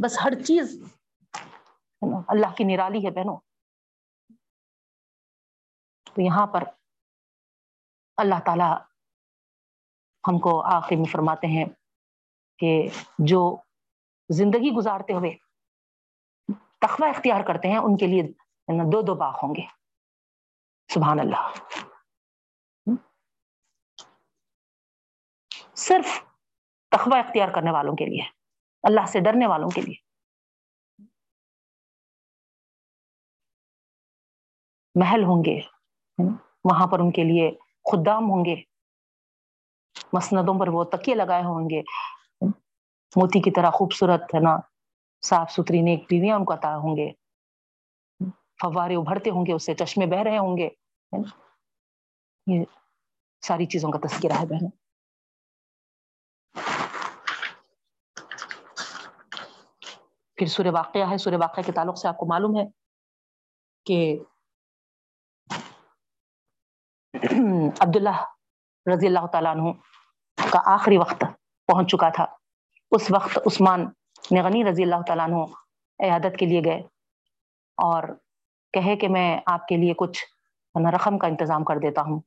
بس ہر چیز اللہ کی نرالی ہے بہنوں۔ تو یہاں پر اللہ تعالی ہم کو آخر میں فرماتے ہیں کہ جو زندگی گزارتے ہوئے تخوہ اختیار کرتے ہیں، ان کے لیے یعنی دو دو باغ ہوں گے۔ سبحان اللہ۔ صرف تخوہ اختیار کرنے والوں کے لیے، اللہ سے ڈرنے والوں کے لیے۔ محل ہوں گے، وہاں پر ان کے لیے خدام ہوں گے مسندوں پر وہ تکیے لگائے ہوں گے۔ موتی کی طرح خوبصورت ہے نا، صاف ستھری نیک بیویاں ان کو عطا ہوں گے۔ فوارے ابھرتے ہوں گے، اس سے چشمے بہ رہے ہوں گے۔ یہ ساری چیزوں کا تذکرہ ہے بہنوں۔ پھر سورہ واقعہ ہے۔ سورہ واقعہ کے تعلق سے آپ کو معلوم ہے کہ عبداللہ رضی اللہ تعالیٰ عنہ کا آخری وقت پہنچ چکا تھا۔ اس وقت عثمان نغنی رضی اللہ تعالیٰ عنہ عیادت کے لیے گئے اور کہے کہ میں آپ کے لیے کچھ رقم کا انتظام کر دیتا ہوں۔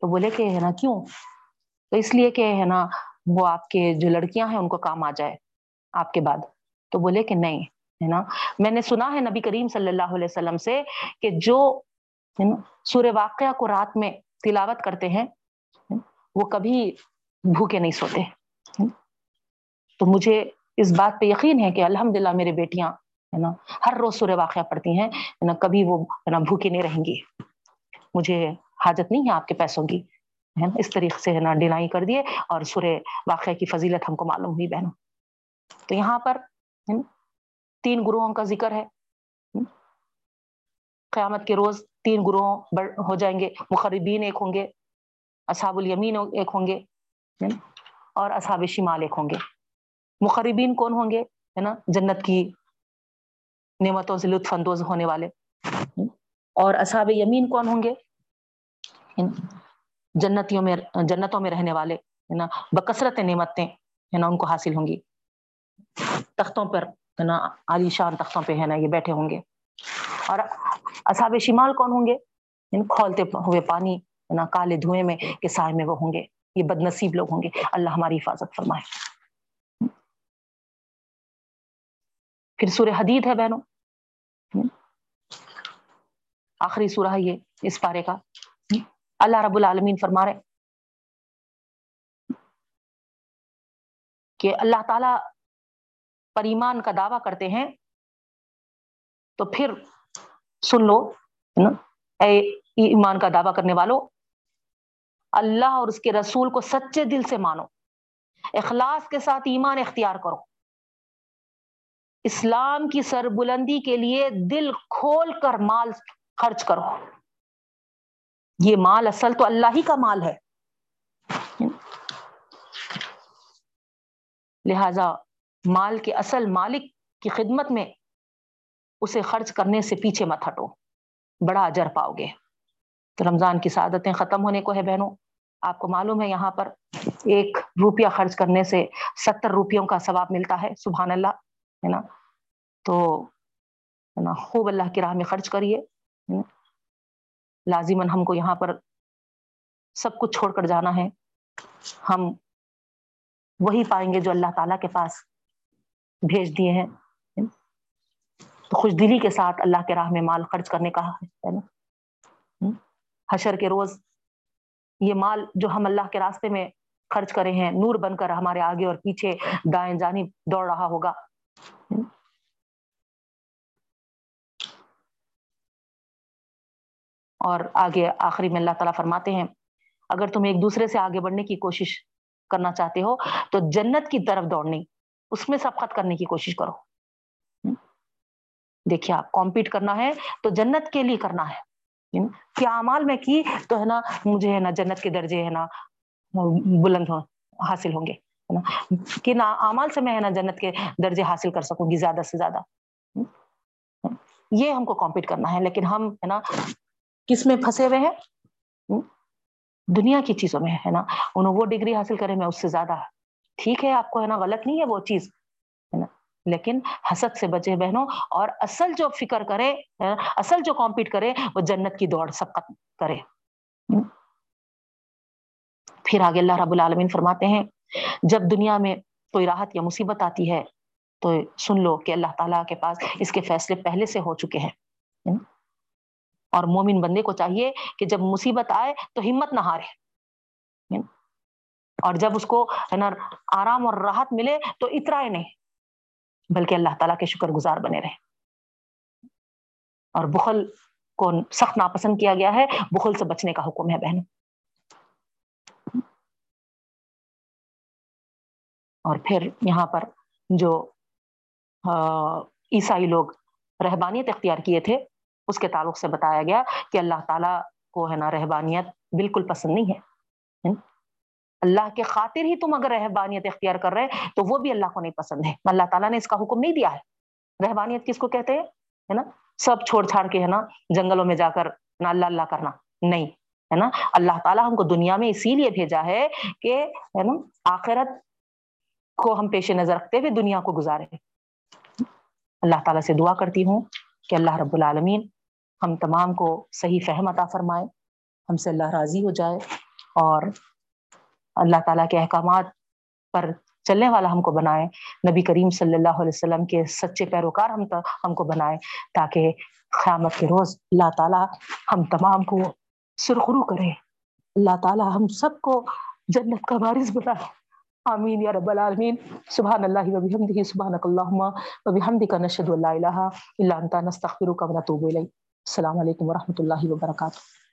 تو بولے کہ ہے نا کیوں؟ تو اس لیے کہ ہے نا وہ آپ کے جو لڑکیاں ہیں ان کو کام آ جائے آپ کے بعد۔ تو بولے کہ نہیں، ہے نا؟ میں نے سنا ہے نبی کریم صلی اللہ علیہ وسلم سے کہ جو سورہ واقعہ کو رات میں تلاوت کرتے ہیں، وہ کبھی بھوکے نہیں سوتے۔ تو مجھے اس بات پہ یقین ہے کہ الحمد للہ میرے بیٹیاں، ہے نا، ہر روز سورہ واقعہ پڑھتی ہیں نا، کبھی وہ نا، بھوکے نہیں رہیں گی مجھے حاجت نہیں ہے آپ کے پیسوں کی، ہے نا، اس طریقے سے، ہے نا ڈینائی کر دیے اور سورہ واقعہ کی فضیلت ہم کو معلوم ہوئی، بہنوں۔ تو یہاں پر تین گروہوں کا ذکر ہے۔ قیامت کے روز تین گروہ ہو جائیں گے مخربین ایک ہوں گے، اصحاب الیمین ایک ہوں گے اور اصحاب شمال ایک ہوں گے۔ مخربین کون ہوں گے؟ ہے نا؟ جنت کی نعمتوں سے لطف اندوز ہونے والے۔ اور اصحاب یمین کون ہوں گے؟ جنتیوں میں، جنتوں میں رہنے والے، ہے نا؟ بکثرت نعمتیں، ہے نا؟ ان کو حاصل ہوں گی۔ تختوں پر، ہے نا؟ عالی شان تختوں پہ، ہے نا؟ یہ بیٹھے ہوں گے۔ اور اصحاب شمال کون ہوں گے؟ یعنی کھولتے ہوئے پانی نا، کالے دھوئے میں کے سائے میں وہ ہوں گے۔ یہ بد نصیب لوگ ہوں گے۔ اللہ ہماری حفاظت فرمائے۔ پھر سورہ حدید ہے بہنوں۔ آخری سورہ ہے یہ، اس پارے کا۔ اللہ رب العالمین فرما رہے کہ اللہ تعالی پر ایمان کا دعویٰ کرتے ہیں تو پھر سن لو اے ایمان کا دعویٰ کرنے والوں اللہ اور اس کے رسول کو سچے دل سے مانو۔ اخلاص کے ساتھ ایمان اختیار کرو۔ اسلام کی سربلندی کے لیے دل کھول کر مال خرچ کرو۔ یہ مال اصل تو اللہ ہی کا مال ہے۔ لہذا مال کے اصل مالک کی خدمت میں اسے خرچ کرنے سے پیچھے مت ہٹو۔ بڑا اجر پاؤ گے۔ تو رمضان کی سعادتیں ختم ہونے کو ہے بہنوں، آپ کو معلوم ہے یہاں پر ایک روپیہ خرچ کرنے سے ستر روپیوں کا ثواب ملتا ہے، سبحان اللہ، ہے نا؟ تو، ہے نا، خوب اللہ کی راہ میں خرچ کریے لازمن ہم کو یہاں پر سب کچھ چھوڑ کر جانا ہے۔ ہم وہی پائیں گے جو اللہ تعالیٰ کے پاس بھیج دیے ہیں۔ تو خوش دلی کے ساتھ اللہ کے راہ میں مال خرچ کرنے کا ہے نا؟ حشر کے روز یہ مال جو ہم اللہ کے راستے میں خرچ کرے ہیں، نور بن کر ہمارے آگے اور پیچھے دائیں جانب دوڑ رہا ہوگا۔ اور آگے آخری میں اللہ تعالیٰ فرماتے ہیں، اگر تم ایک دوسرے سے آگے بڑھنے کی کوشش کرنا چاہتے ہو تو جنت کی طرف دوڑنی اس میں سبقت کرنے کی کوشش کرو۔ دیکھیے آپ کمپیٹ کرنا ہے تو جنت کے لیے کرنا ہے۔ کیا اعمال میں کی تو ہے نا، مجھے ہے نا جنت کے درجے ہے نا بلند حاصل ہوں گے۔ کن اعمال سے میں ہے نا جنت کے درجے حاصل کر سکوں گی زیادہ سے زیادہ۔ hmm؟ یہ ہم کو کمپیٹ کرنا ہے، لیکن ہم ہے نا کس میں پھنسے ہوئے ہیں؟ hmm؟ دنیا کی چیزوں میں ہے نا۔ انہوں وہ ڈگری حاصل کرے میں اس سے زیادہ ٹھیک ہے، آپ کو ہے نا غلط نہیں ہے وہ چیز۔ لیکن حسد سے بچے بہنوں اور اصل جو فکر کرے اصل جو کمپیٹ کرے، وہ جنت کی دوڑ سبقت کرے۔ پھر آگے اللہ رب العالمین فرماتے ہیں، جب دنیا میں کوئی راحت یا مصیبت آتی ہے، تو سن لو کہ اللہ تعالیٰ کے پاس اس کے فیصلے پہلے سے ہو چکے ہیں۔ اور مومن بندے کو چاہیے کہ جب مصیبت آئے تو ہمت نہ ہارے۔ اور جب اس کو ہے نا، آرام اور راحت ملے تو اترائے نہیں۔ بلکہ اللہ تعالیٰ کے شکر گزار بنے رہے۔ اور بخل کو سخت ناپسند کیا گیا ہے، بخل سے بچنے کا حکم ہے بہن اور پھر یہاں پر جو عیسائی لوگ رہبانیت اختیار کیے تھے، اس کے تعلق سے بتایا گیا کہ اللہ تعالیٰ کو ہے نا، رہبانیت بالکل پسند نہیں ہے۔ اللہ کے خاطر ہی تم اگر رہبانیت اختیار کر رہے تو وہ بھی اللہ کو نہیں پسند ہے۔ اللہ تعالیٰ نے اس کا حکم نہیں دیا ہے۔ رہبانیت کس کو کہتے ہیں؟ ہے نا؟ سب چھوڑ چھاڑ کے، ہے نا، جنگلوں میں جا کر اللہ اللہ کرنا۔ نہیں، ہے نا؟ اللہ تعالیٰ ہم کو دنیا میں اسی لیے بھیجا ہے کہ، ہے نا، آخرت کو ہم پیش نظر رکھتے ہوئے دنیا کو گزارے اللہ تعالیٰ سے دعا کرتی ہوں کہ اللہ رب العالمین ہم تمام کو صحیح فہم عطا فرمائے، ہم سے اللہ راضی ہو جائے اور اللہ تعالیٰ کے احکامات پر چلنے والا ہم کو بنائے۔ نبی کریم صلی اللہ علیہ وسلم کے سچے پیروکار ہم ہم کو بنائے تاکہ قیامت کے روز اللہ تعالیٰ ہم تمام کو سرخرو کرے۔ اللہ تعالیٰ ہم سب کو جنت کا وارث بنائے آمین یا رب العالمین۔ سبحان اللہ و بحمدہ سبحانک اللہم و بحمدک، نشہد و لا الہ الا انتا نستغفرک و نتوب الیک۔ السلام علیکم ورحمۃ اللہ وبرکاتہ۔